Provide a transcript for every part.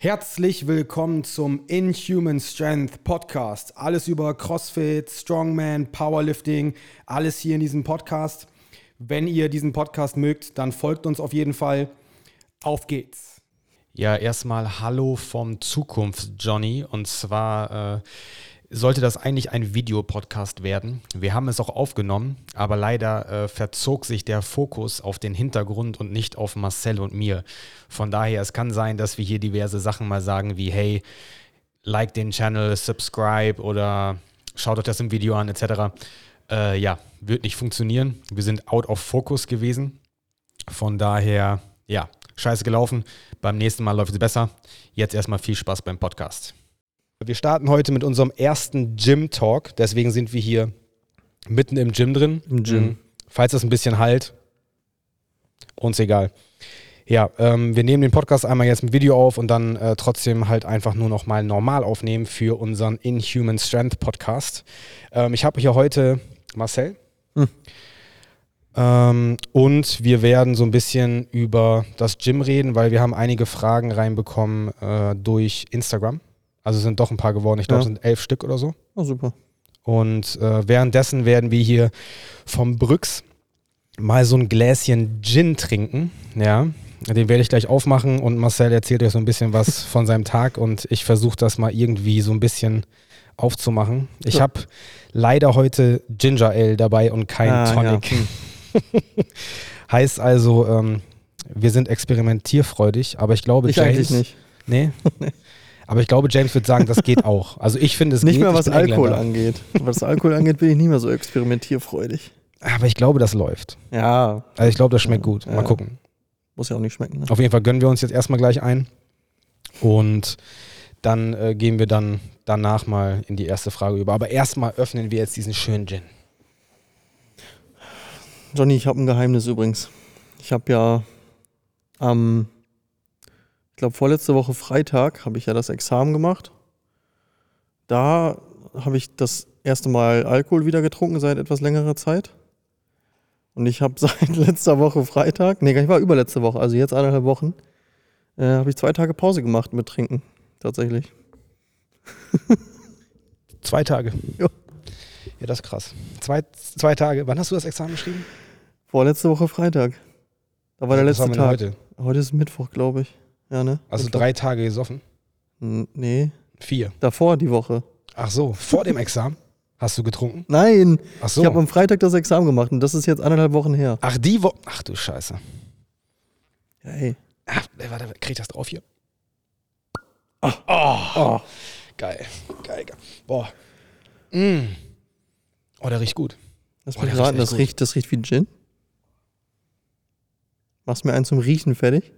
Herzlich willkommen zum Inhuman Strength Podcast. Alles über CrossFit, Strongman, Powerlifting, alles hier in diesem Podcast. Wenn ihr diesen Podcast mögt, dann folgt uns auf jeden Fall. Auf geht's. Ja, erstmal Hallo vom Zukunft Johnny. Und zwar äh, sollte das eigentlich ein Videopodcast werden. Wir haben es auch aufgenommen, aber leider äh, verzog sich der Fokus auf den Hintergrund und nicht auf Marcel und mir. Von daher, es kann sein, dass wir hier diverse Sachen mal sagen wie, hey, like den Channel, subscribe oder schaut euch das im Video an, etc. Äh, ja, wird nicht funktionieren. Wir sind out of focus gewesen. Von daher, ja, scheiße gelaufen. Beim nächsten Mal läuft es besser. Jetzt erstmal viel Spaß beim Podcast. Wir starten heute mit unserem ersten Gym-Talk. Deswegen sind wir hier mitten im Gym drin. Im Gym. Mhm. Falls das ein bisschen halt, uns egal. Ja, ähm, wir nehmen den Podcast einmal jetzt mit Video auf und dann äh, trotzdem halt einfach nur noch mal normal aufnehmen für unseren Inhuman Strength Podcast. Ähm, ich habe hier heute Marcel. Hm. Ähm, und wir werden so ein bisschen über das Gym reden, weil wir haben einige Fragen reinbekommen äh, durch Instagram. Also sind doch ein paar geworden. Ich glaube, ja. es sind elf Stück oder so. Oh, super. Und äh, währenddessen werden wir hier vom Brüx mal so ein Gläschen Gin trinken. Ja, den werde ich gleich aufmachen und Marcel erzählt euch so ein bisschen was von seinem Tag und ich versuche das mal irgendwie so ein bisschen aufzumachen. Ich ja. habe leider heute Ginger Ale dabei und kein ah, Tonic. Ja. heißt also, ähm, wir sind experimentierfreudig, aber ich glaube, ich James, eigentlich nicht. Nee? Aber ich glaube, James wird sagen, das geht auch. Also ich finde es Nicht geht, mehr, was Alkohol Engländer. angeht. Was Alkohol angeht, bin ich nicht mehr so experimentierfreudig. Aber ich glaube, das läuft. Ja. Also ich glaube, das schmeckt gut. Mal ja. gucken. Muss ja auch nicht schmecken. Ne? Auf jeden Fall gönnen wir uns jetzt erstmal gleich ein. Und dann äh, gehen wir dann danach mal in die erste Frage über. Aber erstmal öffnen wir jetzt diesen schönen Gin. Johnny, ich habe ein Geheimnis übrigens. Ich habe ja am glaube, vorletzte Woche Freitag habe ich ja das Examen gemacht. Da habe ich das erste Mal Alkohol wieder getrunken seit etwas längerer Zeit. Und ich habe seit letzter Woche Freitag, nee, ich war überletzte Woche, also jetzt eineinhalb Wochen, äh, habe ich zwei Tage Pause gemacht mit Trinken. Tatsächlich. zwei Tage? Ja. Ja, das ist krass. Zwei, zwei Tage. Wann hast du das Examen geschrieben? Vorletzte Woche Freitag. Da war der letzte Tag. Heute? heute ist Mittwoch, glaube ich. Ja, ne? Also drei Tage gesoffen? Nee. Vier. Davor die Woche. Ach so, vor dem Examen? Hast du getrunken? Nein. Ach so. Ich habe am Freitag das Examen gemacht und das ist jetzt anderthalb Wochen her. Ach, die Woche. Ach du Scheiße. Hey. Ach, warte, krieg ich das drauf hier? Oh. Oh. oh. Geil. Geil, geil. Boah. Mm. Oh, der riecht gut. Lass Boah, mich raten, das riecht, das riecht wie Gin. Machst mir einen zum Riechen fertig?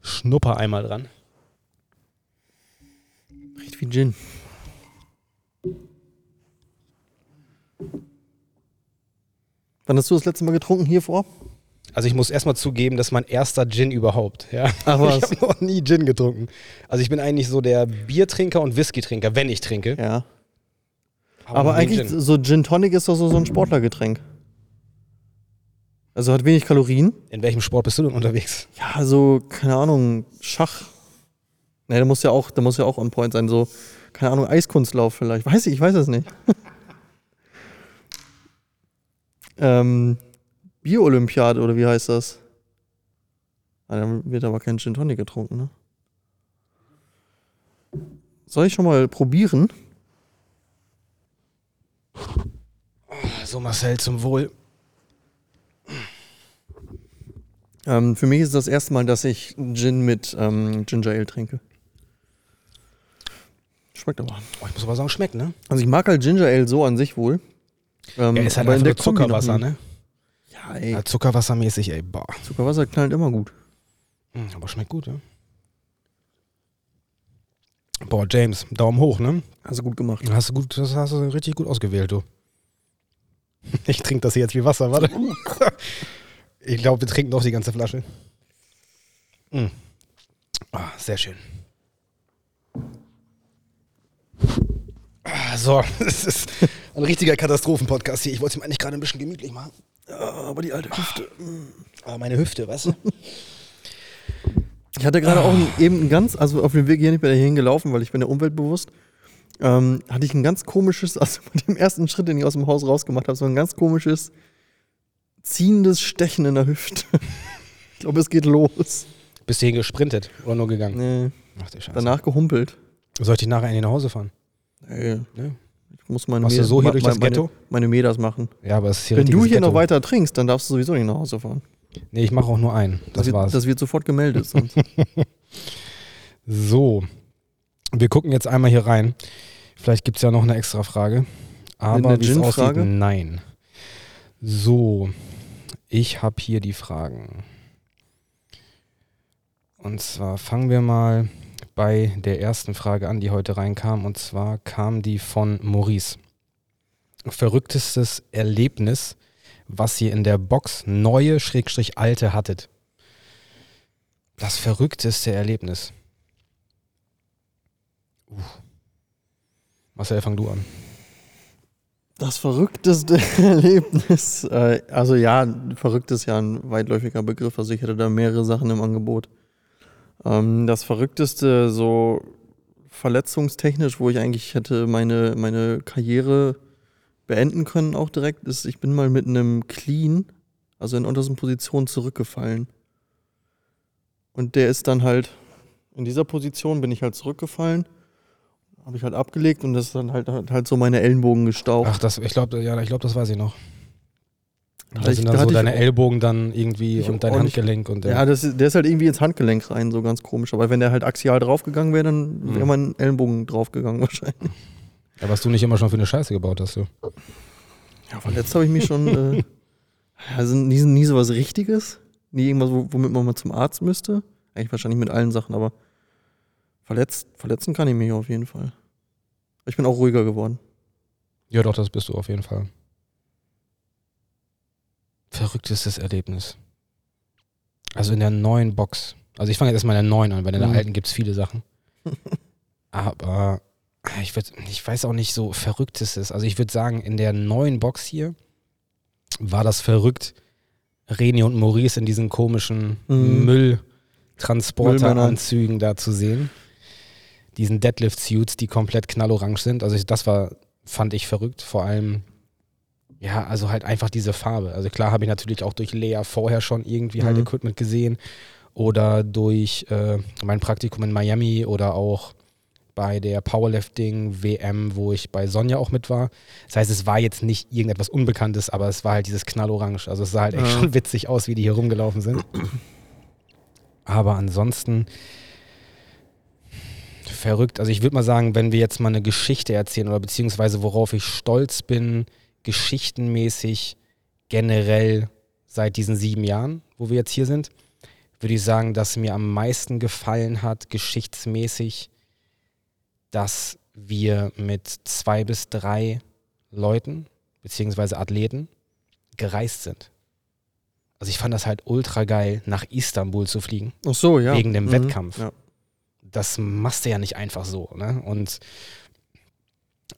Schnupper einmal dran. Riecht wie Gin. Wann hast du das letzte Mal getrunken hier vor? Also ich muss erstmal zugeben, das ist mein erster Gin überhaupt. Ja. Ach was? Ich habe noch nie Gin getrunken. Also ich bin eigentlich so der Biertrinker und Whisky-Trinker, wenn ich trinke. Ja. Aber, Aber eigentlich Gin. so Gin Tonic ist doch so, so ein Sportlergetränk. Also hat wenig Kalorien. In welchem Sport bist du denn unterwegs? Ja, so, keine Ahnung, Schach. Ne, da muss ja auch, da muss ja auch on point sein. So, keine Ahnung, Eiskunstlauf vielleicht. Weiß ich, ich weiß es nicht. ähm, Bier-Olympiade oder wie heißt das? Ah, dann wird aber kein Gin Tonic getrunken, ne? Soll ich schon mal probieren? So, Marcel, zum Wohl. Ähm, für mich ist das erste Mal, dass ich Gin mit ähm, Ginger Ale trinke. Schmeckt aber. Oh, ich muss aber sagen, schmeckt, ne? Also ich mag halt Ginger Ale so an sich wohl. Ähm, ja, ist halt aber in der Zuckerwasser, ne? Ja, ey. Ja, Zuckerwassermäßig, ey, boah. Zuckerwasser knallt immer gut. Hm, aber schmeckt gut, ja. Boah, James, Daumen hoch, ne? Hast du gut gemacht. Hast du gut, das hast du richtig gut ausgewählt, du. Ich trinke das hier jetzt wie Wasser, warte. Ich glaube, wir trinken noch die ganze Flasche. Mm. Oh, sehr schön. Ah, so, das ist ein richtiger Katastrophenpodcast hier. Ich wollte es mir eigentlich gerade ein bisschen gemütlich machen. Ja, aber die alte Hüfte. Ah, meine Hüfte, weißt du? Ich hatte gerade auch eben ein ganz, also auf dem Weg hier nicht mehr dahin gelaufen, weil ich bin ja umweltbewusst. Ähm, hatte ich ein ganz komisches, also bei dem ersten Schritt, den ich aus dem Haus rausgemacht habe, so ein ganz komisches, ziehendes Stechen in der Hüfte. ich glaube, es geht los. Bist du hier gesprintet oder nur gegangen? Nee, Ach du Scheiße. danach gehumpelt. Soll ich dich nachher in nach Hause fahren? Nee, Ne? ich muss meine, Machst du so hier durch das meine, Ghetto? meine Medas machen. Ja, aber es ist hier Wenn du hier noch Ghetto. weiter trinkst, dann darfst du sowieso nicht nach Hause fahren. Nee, ich mache auch nur einen. Das, wird, war's. das wird sofort gemeldet. Sonst. So, wir gucken jetzt einmal hier rein. Vielleicht gibt es ja noch eine extra Frage. Aber wie es aussieht, nein. So, ich habe hier die Fragen. Und zwar fangen wir mal bei der ersten Frage an, die heute reinkam. Und zwar kam die von Maurice. Verrücktestes Erlebnis, was ihr in der Box neue, Schrägstrich alte hattet. Das verrückteste Erlebnis. Uh. Marcel, fang du an. Das verrückteste Erlebnis. Äh, also ja, verrückt ist ja ein weitläufiger Begriff. Also ich hatte da mehrere Sachen im Angebot. Ähm, das verrückteste, so verletzungstechnisch, wo ich eigentlich hätte meine, meine Karriere beenden können, auch direkt, ist, ich bin mal mit einem Clean, also in untersten Position, zurückgefallen. Und der ist dann halt, in dieser Position bin ich halt zurückgefallen, habe ich halt abgelegt und das ist dann halt, halt so meine Ellenbogen gestaucht. Ach, das, ich glaube, ja, ich glaube, das weiß ich noch. Da sind da dann so deine Ellbogen dann irgendwie und dein Handgelenk und Ja, das ist, der ist halt irgendwie ins Handgelenk rein, so ganz komisch. Aber wenn der halt axial draufgegangen wäre, dann Mhm. wäre mein Ellenbogen draufgegangen wahrscheinlich. ja, was du nicht immer schon für eine Scheiße gebaut hast, du. Ja, verletzt habe ich mich schon. Äh, also nie, nie so was Richtiges. Nie irgendwas, wo- womit man mal zum Arzt müsste. Eigentlich wahrscheinlich mit allen Sachen, aber verletzt, verletzen kann ich mich auf jeden Fall. Ich bin auch ruhiger geworden. Ja, doch, das bist du auf jeden Fall. Verrücktestes Erlebnis. Also in der neuen Box. Also ich fange jetzt erstmal in der neuen an, weil in der Mhm. alten gibt es viele Sachen. Aber ich, würd, ich weiß auch nicht so verrücktestes. Also ich würde sagen, in der neuen Box hier war das verrückt, Reni und Maurice in diesen komischen Mhm. Mülltransporteranzügen da zu sehen. Diesen Deadlift-Suits, die komplett knallorange sind. Also ich, das war, fand ich verrückt. Vor allem, ja, also halt einfach diese Farbe. Also klar habe ich natürlich auch durch Lea vorher schon irgendwie halt Mhm. Equipment gesehen. Oder durch äh, mein Praktikum in Miami oder auch bei der Powerlifting WM, wo ich bei Sonja auch mit war. Das heißt, es war jetzt nicht irgendetwas Unbekanntes, aber es war halt dieses Knallorange. Also es sah halt echt Ja. schon witzig aus, wie die hier rumgelaufen sind. Aber ansonsten verrückt. Also ich würde mal sagen, wenn wir jetzt mal eine Geschichte erzählen oder beziehungsweise worauf ich stolz bin, geschichtenmäßig generell seit diesen sieben Jahren, wo wir jetzt hier sind, würde ich sagen, dass mir am meisten gefallen hat, geschichtsmäßig, dass wir mit zwei bis drei Leuten, beziehungsweise Athleten, gereist sind. Also ich fand das halt ultra geil, nach Istanbul zu fliegen Ach so, ja. wegen dem Mhm. Wettkampf. Ja. Das machst du ja nicht einfach so. Ne? Und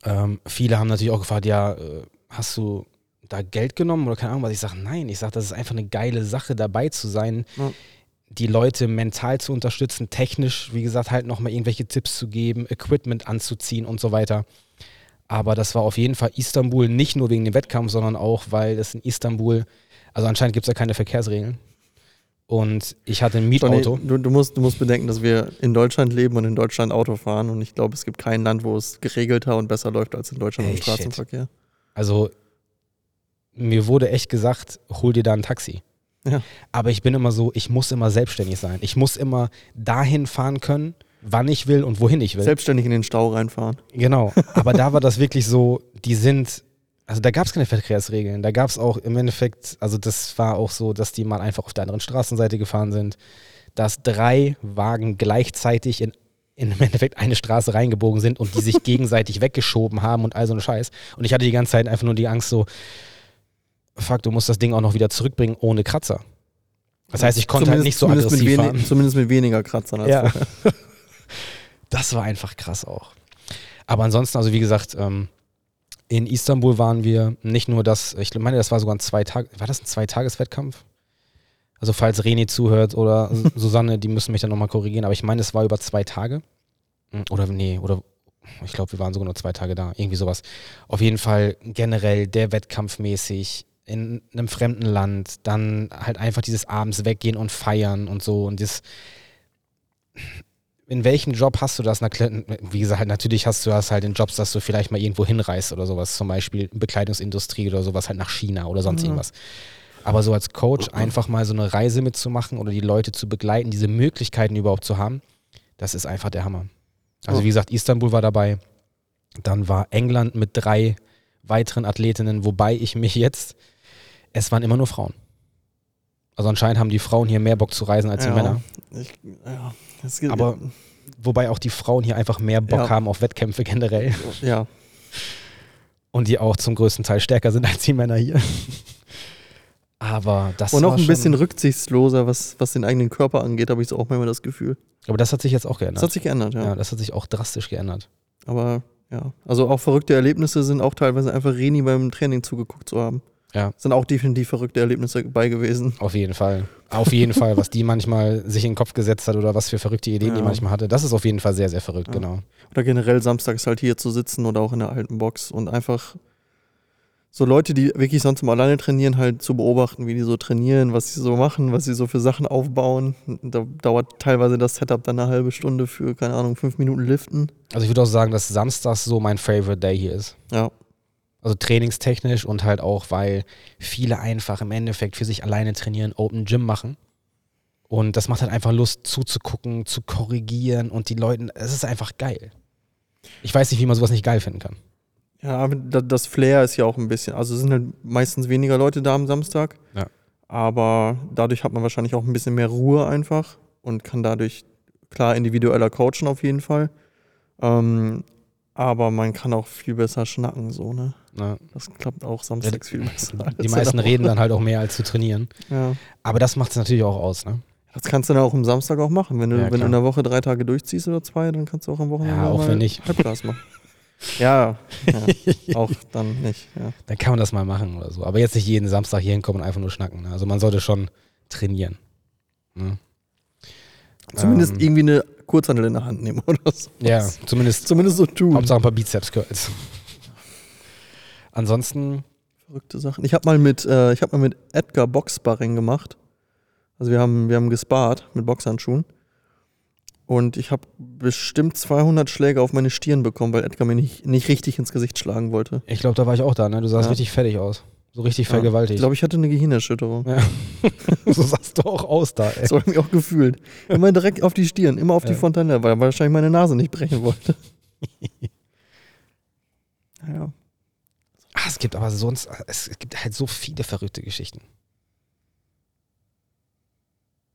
ähm, viele haben natürlich auch gefragt, ja, äh, hast du da Geld genommen oder keine Ahnung was? Ich sage, nein, ich sage, das ist einfach eine geile Sache, dabei zu sein, Ja. die Leute mental zu unterstützen, technisch, wie gesagt, halt nochmal irgendwelche Tipps zu geben, Equipment anzuziehen und so weiter. Aber das war auf jeden Fall Istanbul, nicht nur wegen dem Wettkampf, sondern auch, weil es in Istanbul, also anscheinend gibt es ja keine Verkehrsregeln. Und ich hatte ein Mietauto. du, du, musst, du musst bedenken, dass wir in Deutschland leben und in Deutschland Auto fahren. Und ich glaube, es gibt kein Land, wo es geregelter und besser läuft als in Deutschland Ey, im Straßenverkehr. Also mir wurde echt gesagt, hol dir da ein Taxi. Ja. Aber ich bin immer so, ich muss immer selbstständig sein. Ich muss immer dahin fahren können, wann ich will und wohin ich will. Selbstständig in den Stau reinfahren. Genau. Aber da war das wirklich so, die sind, also da gab es keine Verkehrsregeln. Da gab es auch im Endeffekt, also das war auch so, dass die mal einfach auf der anderen Straßenseite gefahren sind, dass drei Wagen gleichzeitig in, in im Endeffekt eine Straße reingebogen sind und die sich gegenseitig weggeschoben haben und all so ein Scheiß. Und ich hatte die ganze Zeit einfach nur die Angst so, fuck, du musst das Ding auch noch wieder zurückbringen ohne Kratzer. Das heißt, ich konnte halt nicht so zumindest aggressiv mit fahren. Zumindest mit weniger Kratzern als Ja. vorher. Das war einfach krass auch. Aber ansonsten, also wie gesagt, ähm, in Istanbul waren wir nicht nur das, ich meine, das war sogar ein zwei Tage, war das ein Zwei-Tages-Wettkampf? Also falls René zuhört oder Susanne, die müssen mich dann nochmal korrigieren, aber ich meine, es war über zwei Tage. Hm, oder nee, oder ich glaube, wir waren sogar nur zwei Tage da, irgendwie sowas. Auf jeden Fall generell der Wettkampf mäßig in einem fremden Land, dann halt einfach dieses abends weggehen und feiern und so und das in welchem Job hast du das? Wie gesagt, natürlich hast du das halt in Jobs, dass du vielleicht mal irgendwo hinreist oder sowas, zum Beispiel Bekleidungsindustrie oder sowas, halt nach China oder sonst mhm. irgendwas. Aber so als Coach einfach mal so eine Reise mitzumachen oder die Leute zu begleiten, diese Möglichkeiten überhaupt zu haben, das ist einfach der Hammer. Also wie gesagt, Istanbul war dabei, dann war England mit drei weiteren Athletinnen, wobei ich mich jetzt, es waren immer nur Frauen. Also anscheinend haben die Frauen hier mehr Bock zu reisen als ja, die Männer. Ich, ja. Aber wobei auch die Frauen hier einfach mehr Bock ja. haben auf Wettkämpfe generell. Ja. Und die auch zum größten Teil stärker sind als die Männer hier. Aber das Und auch ein bisschen rücksichtsloser, was, was den eigenen Körper angeht, habe ich auch manchmal das Gefühl. Aber das hat sich jetzt auch geändert. Das hat sich geändert, ja. Ja, das hat sich auch drastisch geändert. Aber ja, also auch verrückte Erlebnisse sind auch teilweise einfach Reni beim Training zugeguckt zu haben. Ja. Sind auch definitiv verrückte Erlebnisse dabei gewesen. Auf jeden Fall. Auf jeden Fall, was die manchmal sich in den Kopf gesetzt hat oder was für verrückte Ideen ja. die manchmal hatte. Das ist auf jeden Fall sehr, sehr verrückt, ja. genau. Oder generell samstags halt hier zu sitzen oder auch in der alten Box und einfach so Leute, die wirklich sonst mal alleine trainieren, halt zu beobachten, wie die so trainieren, was sie so machen, was sie so für Sachen aufbauen. Da dauert teilweise das Setup dann eine halbe Stunde für, keine Ahnung, fünf Minuten Liften. Also ich würde auch sagen, dass Samstags so mein Favorite Day hier ist. Ja. Also trainingstechnisch und halt auch, weil viele einfach im Endeffekt für sich alleine trainieren, Open Gym machen. Und das macht halt einfach Lust zuzugucken, zu korrigieren und die Leute, es ist einfach geil. Ich weiß nicht, wie man sowas nicht geil finden kann. Ja, das Flair ist ja auch ein bisschen, also es sind halt meistens weniger Leute da am Samstag. Ja. Aber dadurch hat man wahrscheinlich auch ein bisschen mehr Ruhe einfach und kann dadurch klar individueller coachen auf jeden Fall. Ähm, aber man kann auch viel besser schnacken, so, ne? Ja. Das klappt auch samstags ja, viel besser. Die meisten reden dann halt auch mehr als zu trainieren. Ja. Aber das macht es natürlich auch aus, ne? Das kannst du dann auch am Samstag auch machen. Wenn du, wenn du in der Woche drei Tage durchziehst oder zwei, dann kannst du auch am Wochenende ja, auch wenn nicht. Halbgas machen. ja, ja, auch dann nicht. Ja. Dann kann man das mal machen oder so. Aber jetzt nicht jeden Samstag hier hinkommen und einfach nur schnacken. Ne? Also man sollte schon trainieren. Ne? Zumindest ähm, irgendwie eine Kurzhandel in der Hand nehmen oder so. Ja, zumindest, zumindest so tun. Hauptsache ein paar Bizeps-Curls. Ansonsten. Verrückte Sachen. Ich habe mal mit, äh, ich habe mal mit Edgar Boxsparring gemacht. Also wir haben, wir haben gespart mit Boxhandschuhen. Und ich habe bestimmt 200 Schläge auf meine Stirn bekommen, weil Edgar mir nicht, nicht richtig ins Gesicht schlagen wollte. Ich glaube, da war ich auch da, ne? Du sahst ja. richtig fertig aus. So richtig vergewaltigt. Ich glaube, ich hatte eine Gehirnerschütterung. Ja. so sahst du auch aus da, ey. So habe ich mich auch gefühlt. Immer direkt auf die Stirn, immer auf ja. die Fontanelle, weil er wahrscheinlich meine Nase nicht brechen wollte. ja. Ach, es gibt aber sonst, es gibt halt so viele verrückte Geschichten.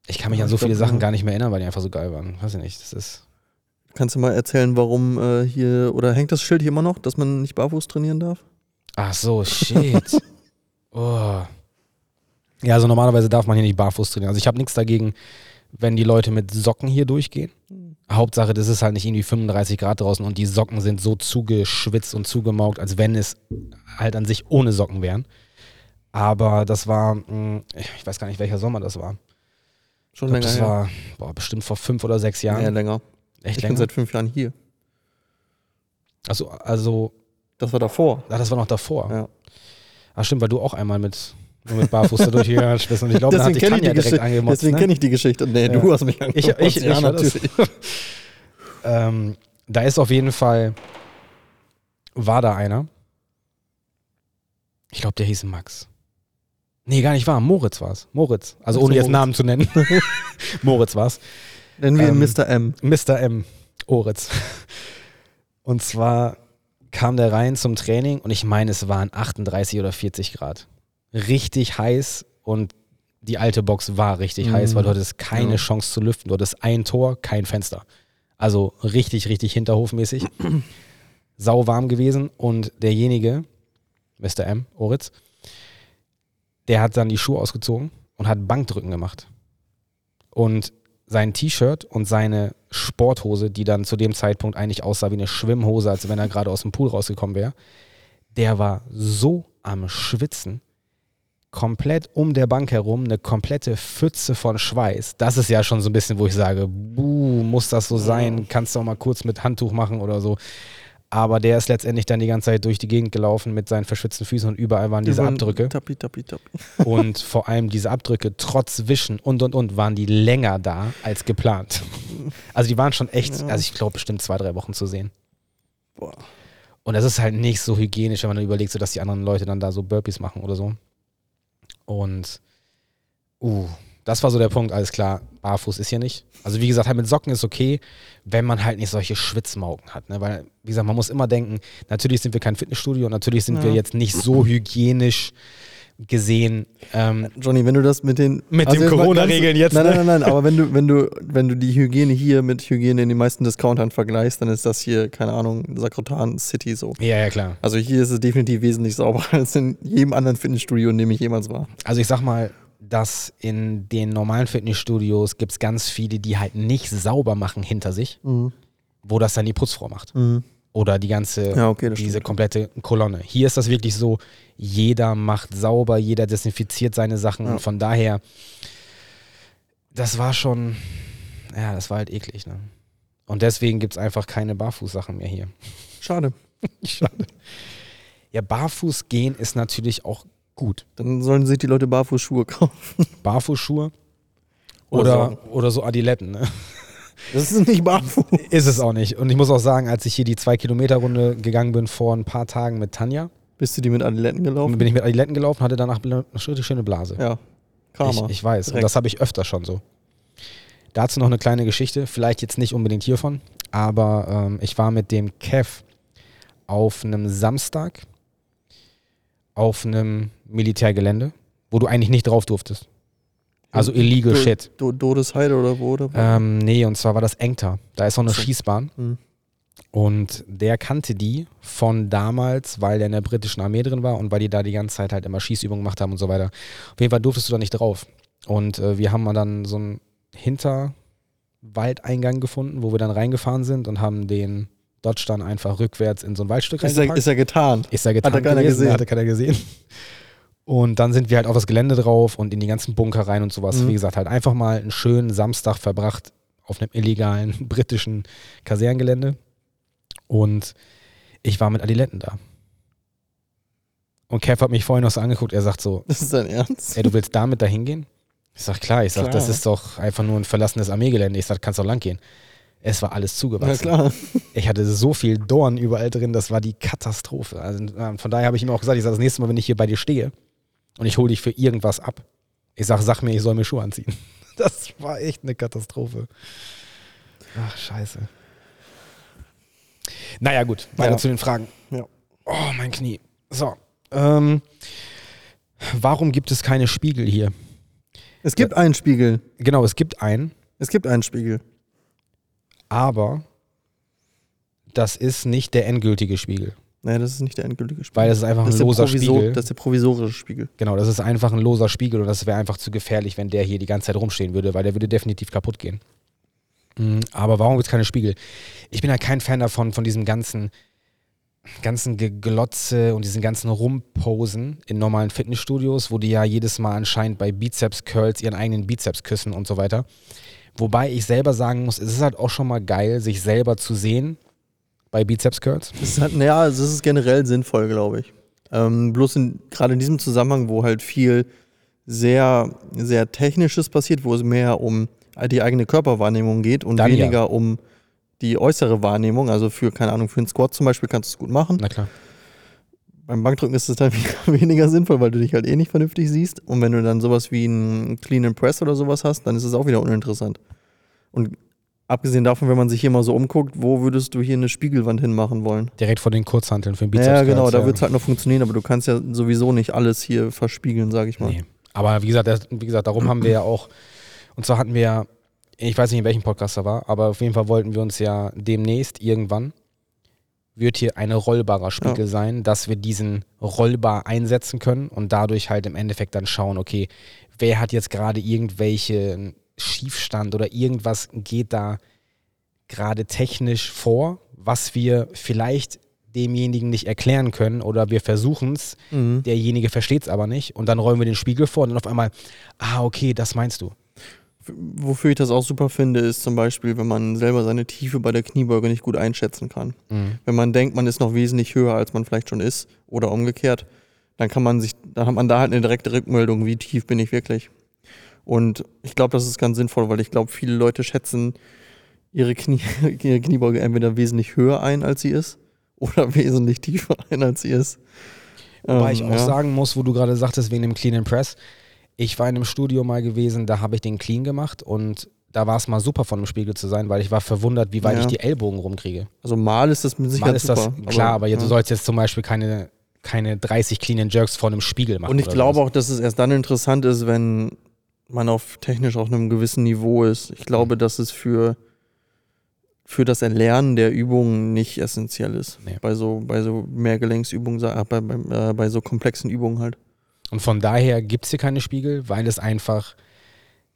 Ich kann mich ja, an so viele glaub, Sachen gar nicht mehr erinnern, weil die einfach so geil waren. Weiß ich nicht, das ist. Kannst du mal erzählen, warum äh, hier, oder hängt das Schild hier immer noch, dass man nicht barfuß trainieren darf? Ach so, shit. Oh. Ja, also normalerweise darf man hier nicht barfuß trainieren. Also ich habe nichts dagegen, wenn die Leute mit Socken hier durchgehen. Hauptsache, das ist halt nicht irgendwie 35 Grad draußen und die Socken sind so zugeschwitzt und zugemaugt, als wenn es halt an sich ohne Socken wären. Aber das war, hm, ich weiß gar nicht, welcher Sommer das war. Schon glaub, länger. Das war boah, bestimmt vor fünf oder sechs Jahren. Ja, länger. Echt ich länger? bin seit fünf Jahren hier. Also, also. Das war davor. Ah, das war noch davor. Ja. Ach stimmt, weil du auch einmal mit, mit Barfuß da durchgegangen bist. Und ich glaube, da hat dich Tanja direkt angemotzt. Deswegen ne? kenne ich die Geschichte. Nee, ja. du hast mich angemotzt. Ich, ich, ja, ich natürlich. ähm, da ist auf jeden Fall, war da einer. Ich glaube, der hieß Max. Nee, gar nicht wahr. Moritz war es. Moritz. Also ohne jetzt Moritz. Namen zu nennen. Moritz war es. Nennen wir ähm, Mr. M. Mr. M. Oritz. Und zwar kam der rein zum Training und ich meine, es waren 38 oder 40 Grad. Richtig heiß und die alte Box war richtig mhm. heiß, weil du hattest keine ja. Chance zu lüften. Du hattest ein Tor, kein Fenster. Also richtig, richtig hinterhofmäßig. Sau warm gewesen und derjenige, Mr. M, Oritz, der hat dann die Schuhe ausgezogen und hat Bankdrücken gemacht. Und sein T-Shirt und seine Sporthose, die dann zu dem Zeitpunkt eigentlich aussah wie eine Schwimmhose, als wenn er gerade aus dem Pool rausgekommen wäre, der war so am Schwitzen. komplett um der Bank herum eine komplette Pfütze von Schweiß. Das ist ja schon so ein bisschen, wo ich sage, buh, muss das so sein? Kannst du auch mal kurz mit Handtuch machen oder so. Aber der ist letztendlich dann die ganze Zeit durch die Gegend gelaufen mit seinen verschwitzten Füßen und überall waren diese Abdrücke. Tappi, tappi, tappi. Und vor allem diese Abdrücke, trotz Wischen und und und, waren die länger da als geplant. Also die waren schon echt, Ja. also ich glaube bestimmt zwei, drei Wochen zu sehen. Boah. Und das ist halt nicht so hygienisch, wenn man dann überlegt, so dass die anderen Leute dann da so Burpees machen oder so. Und uh, das war so der Punkt, alles klar, barfuß ist hier nicht. Also wie gesagt, halt mit Socken ist okay, wenn man halt nicht solche Schwitzmaugen hat. Ne? Weil, wie gesagt, man muss immer denken, natürlich sind wir kein Fitnessstudio und natürlich sind Ja. wir jetzt nicht so hygienisch gesehen. Ähm, Johnny, wenn du das mit den Mit also den Corona-Regeln jetzt, Nein, ne? nein, nein, nein, aber wenn du, wenn du, wenn du die Hygiene hier mit Hygiene in den meisten Discountern vergleichst, dann ist das hier, keine Ahnung, Sakrotan City so. ja, ja, klar. Also hier ist es definitiv wesentlich sauberer als in jedem anderen Fitnessstudio, in dem ich jemals war. Also ich sag mal, dass in den normalen Fitnessstudios gibt es ganz viele, die halt nicht sauber machen hinter sich, wo das dann die Putzfrau macht. Oder die ganze, Ja, okay, diese stimmt. komplette Kolonne. Hier ist das wirklich so, jeder macht sauber, jeder desinfiziert seine Sachen Ja. und von daher, das war schon, ja, das war halt eklig. Ne? Und deswegen gibt es einfach keine Barfußsachen mehr hier. Schade. Schade. Ja, Barfuß gehen ist natürlich auch gut. Dann sollen sich die Leute Barfußschuhe kaufen. Barfußschuhe Oder oder, so Adiletten. Ne? Das ist nicht barfuß. Ist es auch nicht. Und ich muss auch sagen, als ich hier die 2-Kilometer-Runde gegangen bin vor ein paar Tagen mit Tanja, Bist du die mit Adiletten gelaufen? bin ich mit Adiletten gelaufen, hatte danach eine richtig schöne Blase. Ja. Karma. Ich, ich weiß. Und Direkt. das habe ich öfter schon so. Dazu noch eine kleine Geschichte, vielleicht jetzt nicht unbedingt hiervon, aber ähm, ich war mit dem Kev auf einem Samstag auf einem Militärgelände, wo du eigentlich nicht drauf durftest. Also illegal Do- shit. Do Dodesheide oder wo? Oder? Ähm, nee, und zwar war das Engter. Da ist auch eine So. Schießbahn. Hm. Und der kannte die von damals, weil der in der britischen Armee drin war und weil die da die ganze Zeit halt immer Schießübungen gemacht haben und so weiter. Auf jeden Fall durftest du da nicht drauf. Und äh, wir haben dann so einen Hinterwaldeingang gefunden, wo wir dann reingefahren sind und haben den Dodge dann einfach rückwärts in so ein Waldstück ist, er, ist er getan? Ist er getan Hat er keiner gewesen, gesehen. Hatte keiner gesehen. Und dann sind wir halt auf das Gelände drauf und in die ganzen Bunker rein und sowas. Mhm. Wie gesagt, halt einfach mal einen schönen Samstag verbracht auf einem illegalen britischen Kaserngelände. Und ich war mit Adiletten da. Und Kev hat mich vorhin noch so angeguckt. Er sagt so: Das ist dein Ernst? Ey, du willst damit dahin gehen? Ich sag, klar. Ich sag, Klar. das ist doch einfach nur ein verlassenes Armeegelände. Ich sag, kannst doch lang gehen. Es war alles Na zugewachsen. klar. Ich hatte so viel Dorn überall drin, das war die Katastrophe. Also, äh, von daher habe ich ihm auch gesagt, ich sage, das nächste Mal, wenn ich hier bei dir stehe und ich hole dich für irgendwas ab, ich sage, sag mir, ich soll mir Schuhe anziehen. Das war echt eine Katastrophe. Ach, scheiße. Naja, gut, weiter Ja. zu den Fragen. Ja. Oh, mein Knie. So. Ähm, warum gibt es keine Spiegel hier? Es gibt einen Spiegel. Genau, es gibt einen, Es gibt einen Spiegel. Aber das ist nicht der endgültige Spiegel. Naja, das ist nicht der endgültige Spiegel. Weil das ist einfach das ein ist, loser Spiegel. das ist der provisorische Spiegel. Genau, das ist einfach ein loser Spiegel und das wäre einfach zu gefährlich, wenn der hier die ganze Zeit rumstehen würde, weil der würde definitiv kaputt gehen. Mm, Aber warum gibt es keine Spiegel? Ich bin halt kein Fan davon, von diesem ganzen, ganzen Geglotze und diesen ganzen Rumposen in normalen Fitnessstudios, wo die ja jedes Mal anscheinend bei Bizeps-Curls ihren eigenen Bizeps küssen und so weiter. Wobei ich selber sagen muss, es ist halt auch schon mal geil, sich selber zu sehen bei Bizeps-Curls. Das ist halt, naja, also das ist generell sinnvoll, glaube ich. Ähm, bloß gerade in diesem Zusammenhang, wo halt viel sehr, sehr Technisches passiert, wo es mehr um die eigene Körperwahrnehmung geht und Dann ja. weniger um die äußere Wahrnehmung. Also für, keine Ahnung, für einen Squat zum Beispiel kannst du es gut machen. Na klar. Beim Bankdrücken ist es dann weniger sinnvoll, weil du dich halt eh nicht vernünftig siehst. Und wenn du dann sowas wie einen Clean and Press oder sowas hast, dann ist es auch wieder uninteressant. Und abgesehen davon, wenn man sich hier mal so umguckt, wo würdest du hier eine Spiegelwand hinmachen wollen? Direkt vor den Kurzhanteln für den Bizeps. ja, genau, da wird es halt noch funktionieren, aber du kannst ja sowieso nicht alles hier verspiegeln, sage ich mal. Nee. Aber wie gesagt, das, wie gesagt, darum haben wir ja auch, und zwar hatten wir ja, ich weiß nicht, in welchem Podcast da war, aber auf jeden Fall wollten wir uns ja demnächst irgendwann, wird hier ein rollbarer Spiegel sein, dass wir diesen rollbar einsetzen können und dadurch halt im Endeffekt dann schauen, okay, wer hat jetzt gerade irgendwelche Schiefstand oder irgendwas geht da gerade technisch vor, was wir vielleicht demjenigen nicht erklären können oder wir versuchen es, Mhm. derjenige versteht es aber nicht und dann räumen wir den Spiegel vor und dann auf einmal, ah, okay, das meinst du. Wofür ich das auch super finde, ist zum Beispiel, wenn man selber seine Tiefe bei der Kniebeuge nicht gut einschätzen kann. Wenn man denkt, man ist noch wesentlich höher, als man vielleicht schon ist, oder umgekehrt, dann kann man sich, dann hat man da halt eine direkte Rückmeldung, wie tief bin ich wirklich. Und ich glaube, das ist ganz sinnvoll, weil ich glaube, viele Leute schätzen ihre, Knie, ihre Kniebeuge entweder wesentlich höher ein, als sie ist, oder wesentlich tiefer ein, als sie ist. Wobei Ähm, ich auch ja. sagen muss, wo du gerade sagtest, wegen dem Clean and Press, ich war in einem Studio mal gewesen, da habe ich den Clean gemacht und da war es mal super von dem Spiegel zu sein, weil ich war verwundert, wie weit Ja. ich die Ellbogen rumkriege. Also mal ist das mit Sicherheit Mal ist das, super. klar, aber jetzt, ja. du sollst jetzt zum Beispiel keine, keine 30 Clean and Jerks vor einem Spiegel machen. Und ich glaube auch, dass es erst dann interessant ist, wenn man auf technisch auf einem gewissen Niveau ist. Ich glaube, dass es für, für das Erlernen der Übungen nicht essentiell ist. Nee. Bei so, bei so Mehrgelenksübungen, äh, bei, bei, äh, bei so komplexen Übungen halt. Und von daher gibt es hier keine Spiegel, weil es einfach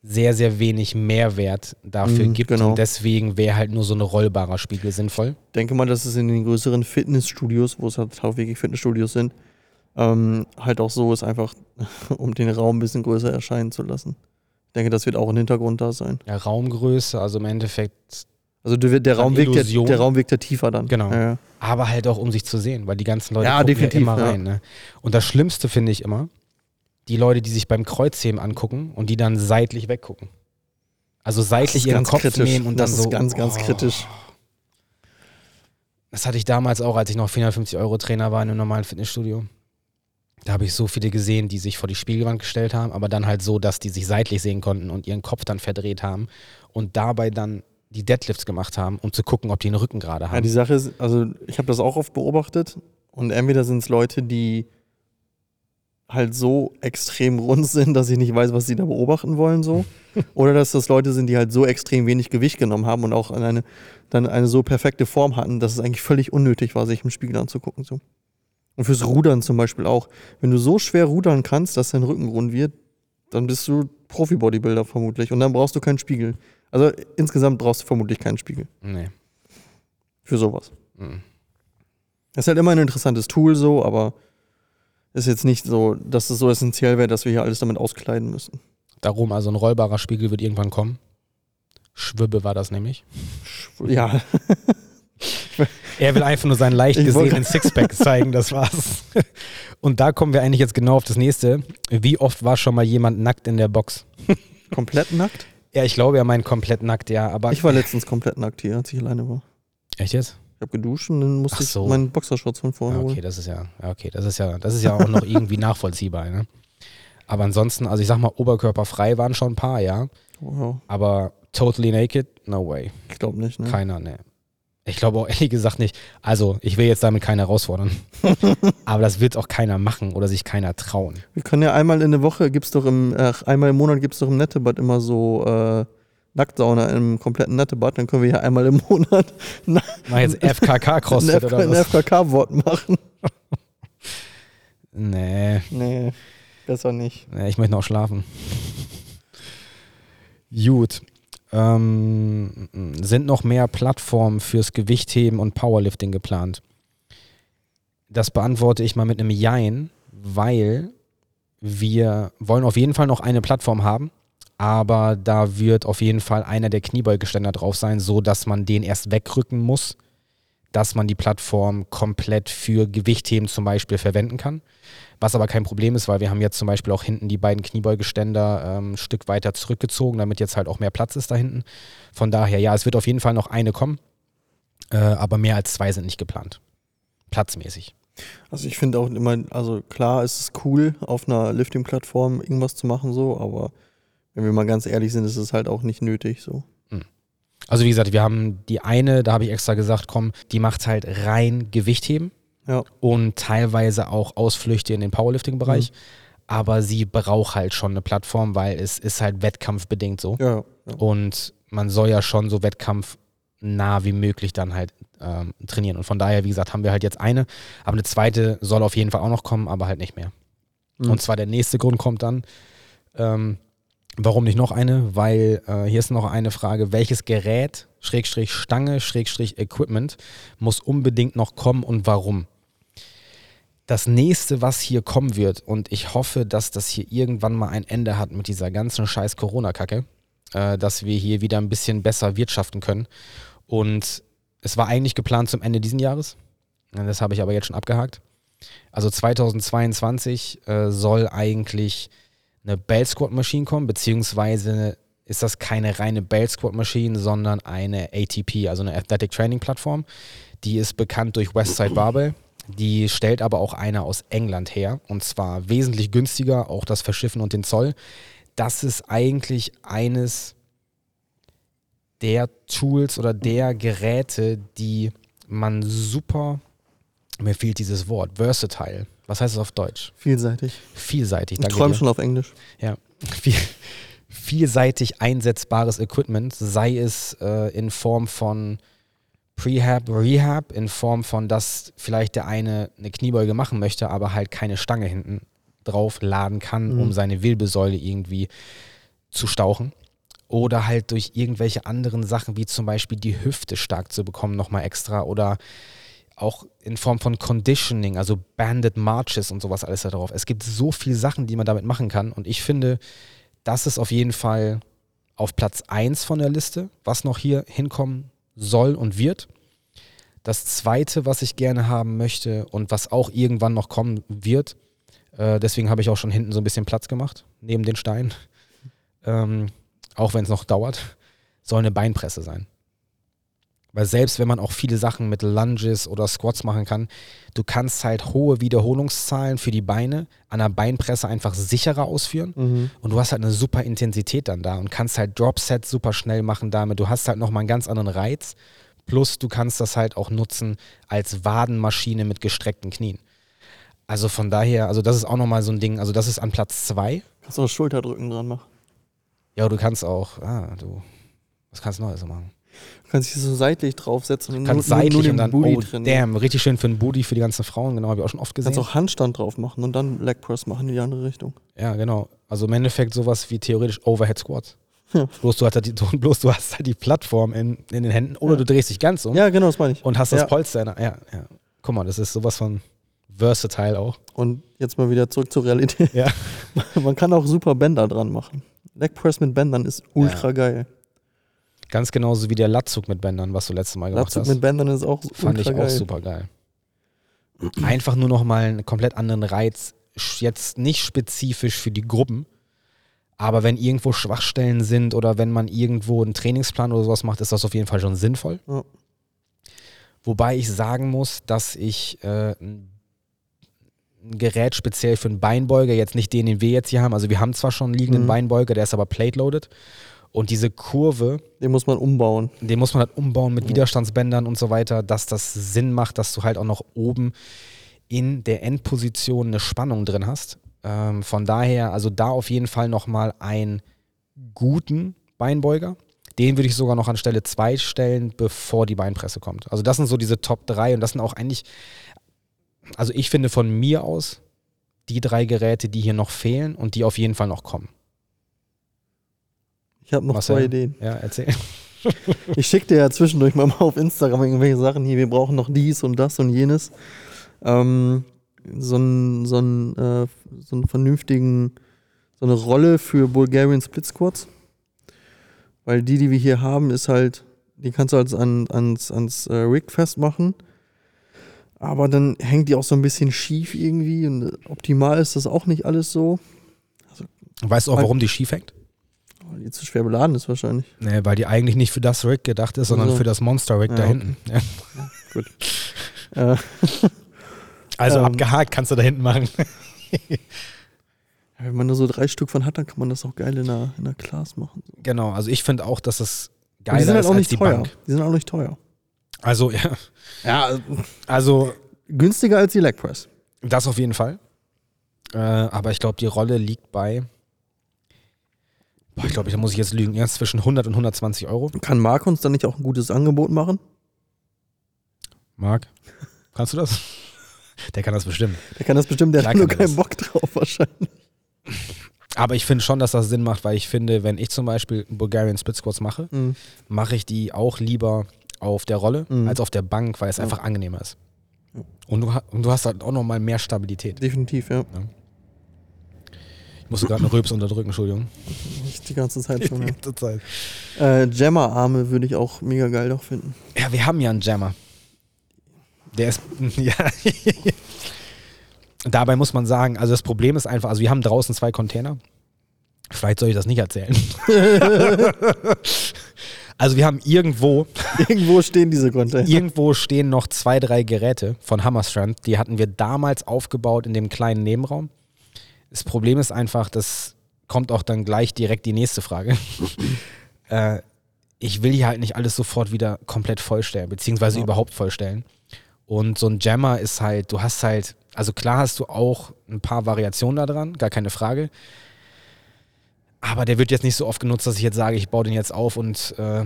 sehr, sehr wenig Mehrwert dafür Mhm, gibt. genau. Und deswegen wäre halt nur so ein rollbarer Spiegel sinnvoll. denke mal, dass es in den größeren Fitnessstudios, wo es halt wirklich Fitnessstudios sind, ähm, halt auch so ist, einfach um den Raum ein bisschen größer erscheinen zu lassen. Ich denke, das wird auch ein Hintergrund da sein. Ja, Raumgröße, also im Endeffekt, Also der, der, Raum, wirkt ja, der Raum wirkt ja tiefer dann. Genau. Ja, ja. aber halt auch um sich zu sehen, weil die ganzen Leute Ja, gucken definitiv, ja immer ja. rein. Ne? Und das Schlimmste finde ich immer, die Leute, die sich beim Kreuzheben angucken und die dann seitlich weggucken. Also Das seitlich ist ihren ganz Kopf kritisch. nehmen und das dann ist so. ganz, ganz oh. kritisch. Das hatte ich damals auch, als ich noch 450 Euro Trainer war in einem normalen Fitnessstudio. Da habe ich so viele gesehen, die sich vor die Spiegelwand gestellt haben, aber dann halt so, dass die sich seitlich sehen konnten und ihren Kopf dann verdreht haben und dabei dann die Deadlifts gemacht haben, um zu gucken, ob die den Rücken gerade Ja, haben. die Sache ist, also ich habe das auch oft beobachtet und entweder sind es Leute, die halt so extrem rund sind, dass ich nicht weiß, was sie da beobachten wollen, so. Oder dass das Leute sind, die halt so extrem wenig Gewicht genommen haben und auch eine, dann eine so perfekte Form hatten, dass es eigentlich völlig unnötig war, sich im Spiegel anzugucken. So. Und fürs Rudern zum Beispiel auch. Wenn du so schwer rudern kannst, dass dein Rücken rund wird, dann bist du Profi-Bodybuilder vermutlich. Und dann brauchst du keinen Spiegel. Also insgesamt brauchst du vermutlich keinen Spiegel nee. für sowas. Mhm. Das ist halt immer ein interessantes Tool so, aber ist jetzt nicht so, dass es so essentiell wäre, dass wir hier alles damit auskleiden müssen. Darum, also ein rollbarer Spiegel wird irgendwann kommen. Schwibbe war das nämlich. Ja, Er will einfach nur seinen leicht gesehenen Sixpack zeigen, das war's. Und da kommen wir eigentlich jetzt genau auf das nächste. Wie oft war schon mal jemand nackt in der Box? komplett nackt. Ja, ich glaube, er meint komplett nackt, ja, aber. Ich war letztens komplett nackt hier, als ich alleine war. Echt jetzt? Ich habe geduscht und dann musste Ach so. ich meinen Boxershorts von vorne Ja, okay, holen. das ist ja, okay, das ist ja, das ist ja auch noch irgendwie nachvollziehbar, ne? Aber ansonsten, also ich sag mal, oberkörperfrei waren schon ein paar, ja. Ja, Aber totally naked, no way. ich glaube nicht, ne? Keiner, ne. Ich glaube auch ehrlich gesagt nicht. Also, ich will jetzt damit keiner herausfordern. Aber das wird auch keiner machen oder sich keiner trauen. Wir können ja einmal in der Woche, gibt's doch im, äh, einmal im Monat gibt's doch im Nettebad immer so äh, Nacktsauna im kompletten Nettebad. Dann können wir ja einmal im Monat Mach jetzt ein, FKK-Crossfit FK, oder ein was? FKK-Wort machen. Nee, Nee, besser nicht. nee, ich möchte noch schlafen. Gut. Ähm, sind noch mehr Plattformen fürs Gewichtheben und Powerlifting geplant? Das beantworte ich mal mit einem Jein, weil wir wollen auf jeden Fall noch eine Plattform haben, aber da wird auf jeden Fall einer der Kniebeugeständer drauf sein, so dass man den erst wegrücken muss, dass man die Plattform komplett für Gewichtheben zum Beispiel verwenden kann. Was aber kein Problem ist, weil wir haben jetzt zum Beispiel auch hinten die beiden Kniebeugeständer ähm, ein Stück weiter zurückgezogen, damit jetzt halt auch mehr Platz ist da hinten. Von daher, ja, es wird auf jeden Fall noch eine kommen, äh, aber mehr als zwei sind nicht geplant. Platzmäßig. Also ich finde auch immer, also klar ist es cool, auf einer Lifting-Plattform irgendwas zu machen, so, aber wenn wir mal ganz ehrlich sind, ist es halt auch nicht nötig, so. Also wie gesagt, wir haben die eine, da habe ich extra gesagt, komm, die macht halt rein Gewichtheben Ja. und teilweise auch Ausflüchte in den Powerlifting-Bereich. Aber sie braucht halt schon eine Plattform, weil es ist halt wettkampfbedingt so. Ja, ja. Und man soll ja schon so wettkampfnah wie möglich dann halt ähm, trainieren. Und von daher, wie gesagt, haben wir halt jetzt eine. Aber eine zweite soll auf jeden Fall auch noch kommen, aber halt nicht mehr. Mhm. Und zwar der nächste Grund kommt dann, ähm, warum nicht noch eine? Weil äh, hier ist noch eine Frage, welches Gerät Schrägstrich Stange, Schrägstrich Equipment muss unbedingt noch kommen und warum? Das nächste, was hier kommen wird, und ich hoffe, dass das hier irgendwann mal ein Ende hat mit dieser ganzen scheiß Corona-Kacke, äh, dass wir hier wieder ein bisschen besser wirtschaften können. Und es war eigentlich geplant zum Ende dieses Jahres. Das habe ich aber jetzt schon abgehakt. Also 2022 äh, soll eigentlich eine Bell Squad Maschine kommen, beziehungsweise ist das keine reine Bell Squad Maschine, sondern eine ATP, also eine Athletic Training Plattform. Die ist bekannt durch Westside Barbell. Die stellt aber auch eine aus England her und zwar wesentlich günstiger, auch das Verschiffen und den Zoll. Das ist eigentlich eines der Tools oder der Geräte, die man super, mir fehlt dieses Wort, versatile. Was heißt es auf Deutsch? Vielseitig. Vielseitig. Ich träume schon auf Englisch. Ja. Viel, vielseitig einsetzbares Equipment, sei es äh, in Form von Prehab, Rehab, in Form von, dass vielleicht der eine eine Kniebeuge machen möchte, aber halt keine Stange hinten drauf laden kann, Mhm. um seine Wirbelsäule irgendwie zu stauchen. Oder halt durch irgendwelche anderen Sachen, wie zum Beispiel die Hüfte stark zu bekommen, nochmal extra. Oder auch in Form von Conditioning, also Banded Marches und sowas alles da drauf. Es gibt so viele Sachen, die man damit machen kann. Und ich finde, das ist auf jeden Fall auf Platz 1 von der Liste, was noch hier hinkommen soll und wird. Das zweite, was ich gerne haben möchte und was auch irgendwann noch kommen wird, äh, deswegen habe ich auch schon hinten so ein bisschen Platz gemacht, neben den Steinen, ähm, auch wenn es noch dauert, soll eine Beinpresse sein. Weil selbst wenn man auch viele Sachen mit Lunges oder Squats machen kann, du kannst halt hohe Wiederholungszahlen für die Beine an der Beinpresse einfach sicherer ausführen. Mhm. Und du hast halt eine super Intensität dann da und kannst halt Drop-Sets super schnell machen damit. Du hast halt nochmal einen ganz anderen Reiz. Plus du kannst das halt auch nutzen als Wadenmaschine mit gestreckten Knien. Also von daher, also das ist auch nochmal so ein Ding. Also das ist an Platz zwei. Kannst du auch Schulterdrücken dran machen. Ja, du kannst auch, ah, du, was kannst du noch so machen? Du kannst dich so seitlich draufsetzen und nur, seitlich nur den und dann, Booty oh trainieren. damn, richtig schön für den Booty, für die ganzen Frauen, genau, habe ich auch schon oft Du gesehen. kannst auch Handstand drauf machen und dann Leg Press machen in die andere Richtung. Ja, genau. Also im Endeffekt sowas wie theoretisch Overhead Squats. Ja. Bloß, du hast halt die, bloß du hast halt die Plattform in, in den Händen oder Ja. du drehst dich ganz um Ja, genau, das meine ich. und hast das Ja. Polster in der, ja, ja. Guck mal, das ist sowas von versatile auch. Und jetzt mal wieder zurück zur Realität. Ja. Man kann auch super Bänder dran machen. Leg Press mit Bändern ist ultra geil. Ganz genauso wie der Latzug mit Bändern, was du letztes Mal gemacht Latzug hast. mit Bändern ist auch Fand ich geil. auch super geil. Einfach nur nochmal einen komplett anderen Reiz. Jetzt nicht spezifisch für die Gruppen, aber wenn irgendwo Schwachstellen sind oder wenn man irgendwo einen Trainingsplan oder sowas macht, ist das auf jeden Fall schon sinnvoll. Ja. Wobei ich sagen muss, dass ich äh, ein ein Gerät speziell für einen Beinbeuger, jetzt nicht den, den wir jetzt hier haben, also wir haben zwar schon einen liegenden Mhm. Beinbeuger, der ist aber plate-loaded und diese Kurve, Den muss man umbauen. den muss man halt umbauen mit. Widerstandsbändern und so weiter, dass das Sinn macht, dass du halt auch noch oben in der Endposition eine Spannung drin hast. Ähm, von daher, also da auf jeden Fall nochmal einen guten Beinbeuger. Den würde ich sogar noch an Stelle 2 stellen, bevor die Beinpresse kommt. Also das sind so diese Top 3 und das sind auch eigentlich, also ich finde von mir aus die drei Geräte, die hier noch fehlen und die auf jeden Fall noch kommen. Ich habe noch Marcel? zwei Ideen. Ja, erzähl. Ich schicke dir ja zwischendurch mal auf Instagram irgendwelche Sachen hier. Wir brauchen noch dies und das und jenes. Ähm, so einen so einen, äh, so einen vernünftigen, so eine Rolle für Bulgarian Split Squats. Weil die, die wir hier haben, ist halt, die kannst du halt an, ans, ans äh, Rig festmachen. Aber dann hängt die auch so ein bisschen schief irgendwie und optimal ist das auch nicht alles so. Weißt du auch, warum die schief hängt? Weil die zu schwer beladen ist wahrscheinlich. Nee, weil die eigentlich nicht für das Rig gedacht ist, sondern Also. für das Monster Rig Ja, da okay. hinten. Ja. Äh, Also Ähm. abgehakt kannst du da hinten machen. wenn man nur so drei Stück von hat, dann kann man das auch geil in der, in der Class machen. genau, also ich finde auch, dass es Und geiler die sind halt ist auch als nicht die teuer. Bank. Die sind auch nicht teuer. Also ja, Ja, also günstiger als die Leg Press. das auf jeden Fall. Äh, aber ich glaube, die Rolle liegt bei, boah, ich glaube, da muss ich jetzt lügen, erst zwischen 100 und 120 Euro. Kann Marc uns dann nicht auch ein gutes Angebot machen? Marc, kannst du das? Der kann das bestimmt. Der kann das bestimmt, der Klar hat nur keinen das. Bock drauf wahrscheinlich. Aber ich finde schon, dass das Sinn macht, weil ich finde, wenn ich zum Beispiel Bulgarian Split Squats mache, Mhm. mache ich die auch lieber auf der Rolle Mhm. als auf der Bank, weil es Ja. einfach angenehmer ist. Ja. Und du, und du hast halt auch nochmal mehr Stabilität. Definitiv, ja. Ich musste gerade eine Röps unterdrücken, Entschuldigung. Nicht die ganze Zeit schon. Ja. ganze Zeit. Äh, Jammer-Arme würde ich auch mega geil noch finden. Ja, wir haben ja einen Jammer. Der ist, ja. Dabei muss man sagen, also das Problem ist einfach, also wir haben draußen zwei Container. Vielleicht soll ich das nicht erzählen. also wir haben irgendwo, Irgendwo stehen diese Container. irgendwo stehen noch zwei, drei Geräte von Hammerstrand. Die hatten wir damals aufgebaut in dem kleinen Nebenraum. Das Problem ist einfach, das kommt auch dann gleich direkt die nächste Frage. äh, ich will hier halt nicht alles sofort wieder komplett vollstellen, beziehungsweise Ja. überhaupt vollstellen. Und so ein Jammer ist halt, du hast halt, also klar hast du auch ein paar Variationen da dran, gar keine Frage. Aber der wird jetzt nicht so oft genutzt, dass ich jetzt sage, ich baue den jetzt auf und äh,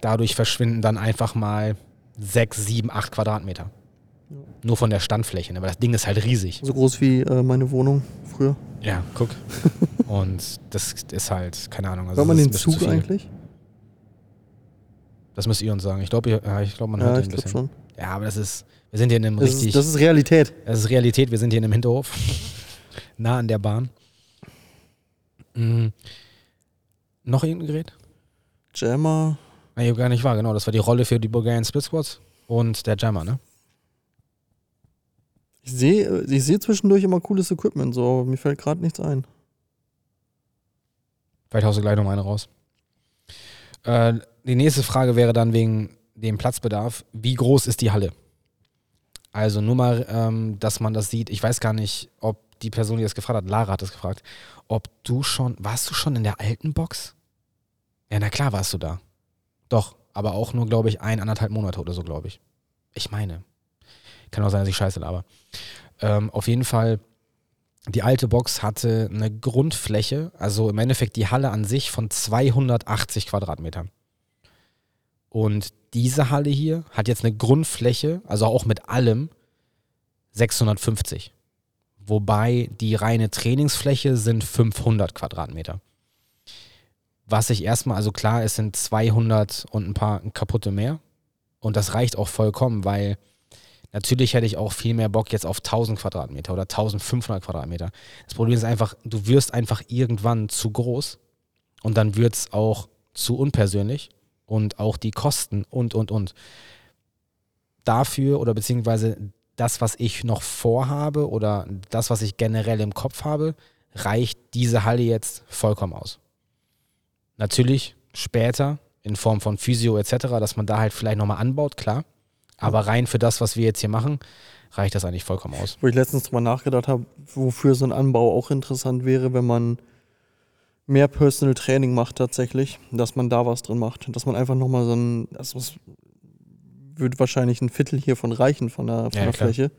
dadurch verschwinden dann einfach mal sechs, sieben, acht Quadratmeter. Ja. Nur von der Standfläche, ne? weil das Ding ist halt riesig. So groß wie äh, meine Wohnung früher. Ja, guck. und das ist halt, keine Ahnung. Also Hört man den Zug eigentlich? Das müsst ihr uns sagen. Ich glaube, ja, ich glaub, man Ja, hört ich den ein bisschen. schon. Ja, aber das ist, wir sind hier in einem Das richtig, ist, das ist Realität. das ist Realität, wir sind hier in einem Hinterhof, nah an der Bahn. Mhm. Noch irgendein Gerät? Jammer. Nee, gar nicht wahr, genau. Das war die Rolle für die Bulgarian Split Squats und der Jammer, ne? Ich sehe ich sehe zwischendurch immer cooles Equipment, so, aber mir fällt gerade nichts ein. Vielleicht haust du gleich noch eine raus. Äh, die nächste Frage wäre dann wegen dem Platzbedarf. Wie groß ist die Halle? Also nur mal, ähm, dass man das sieht. Ich weiß gar nicht, ob die Person, die das gefragt hat, Lara hat das gefragt, ob du schon, warst du schon in der alten Box? Ja, na klar warst du da. Doch, aber auch nur, glaube ich, ein, anderthalb Monate oder so, glaube ich. Ich meine. Kann auch sein, dass ich scheiße laber. Ähm, auf jeden Fall, die alte Box hatte eine Grundfläche, also im Endeffekt die Halle an sich von 280 Quadratmetern. Und diese Halle hier hat jetzt eine Grundfläche, also auch mit allem, 650. Wobei die reine Trainingsfläche sind 500 Quadratmeter. Was ich erstmal, also klar, es sind 200 und ein paar kaputte mehr. Und das reicht auch vollkommen, weil natürlich hätte ich auch viel mehr Bock jetzt auf 1000 Quadratmeter oder 1500 Quadratmeter. Das Problem ist einfach, du wirst einfach irgendwann zu groß und dann wird es auch zu unpersönlich und auch die Kosten und, und, und. Dafür oder beziehungsweise das, was ich noch vorhabe oder das, was ich generell im Kopf habe, reicht diese Halle jetzt vollkommen aus. Natürlich später in Form von Physio etc., dass man da halt vielleicht nochmal anbaut, klar. Aber rein für das, was wir jetzt hier machen, reicht das eigentlich vollkommen aus. Wo ich letztens drüber nachgedacht habe, wofür so ein Anbau auch interessant wäre, wenn man mehr Personal Training macht tatsächlich, dass man da was drin macht. Dass man einfach nochmal so ein, das das wird wahrscheinlich ein Viertel hiervon reichen von der, von Ja, der. Fläche.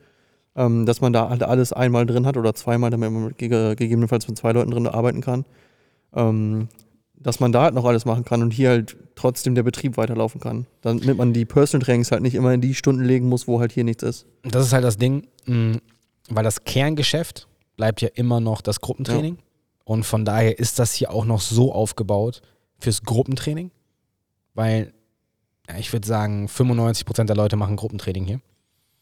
Ähm, dass man da halt alles einmal drin hat oder zweimal, damit man gegebenenfalls mit zwei Leuten drin arbeiten kann. Ähm, dass man da halt noch alles machen kann und hier halt trotzdem der Betrieb weiterlaufen kann. Damit man die Personal Trainings halt nicht immer in die Stunden legen muss, wo halt hier nichts ist. Das ist halt das Ding, mh, weil das Kerngeschäft bleibt ja immer noch das Gruppentraining. Und von daher ist das hier auch noch so aufgebaut fürs Gruppentraining, weil ja, ich würde sagen, 95% der Leute machen Gruppentraining hier.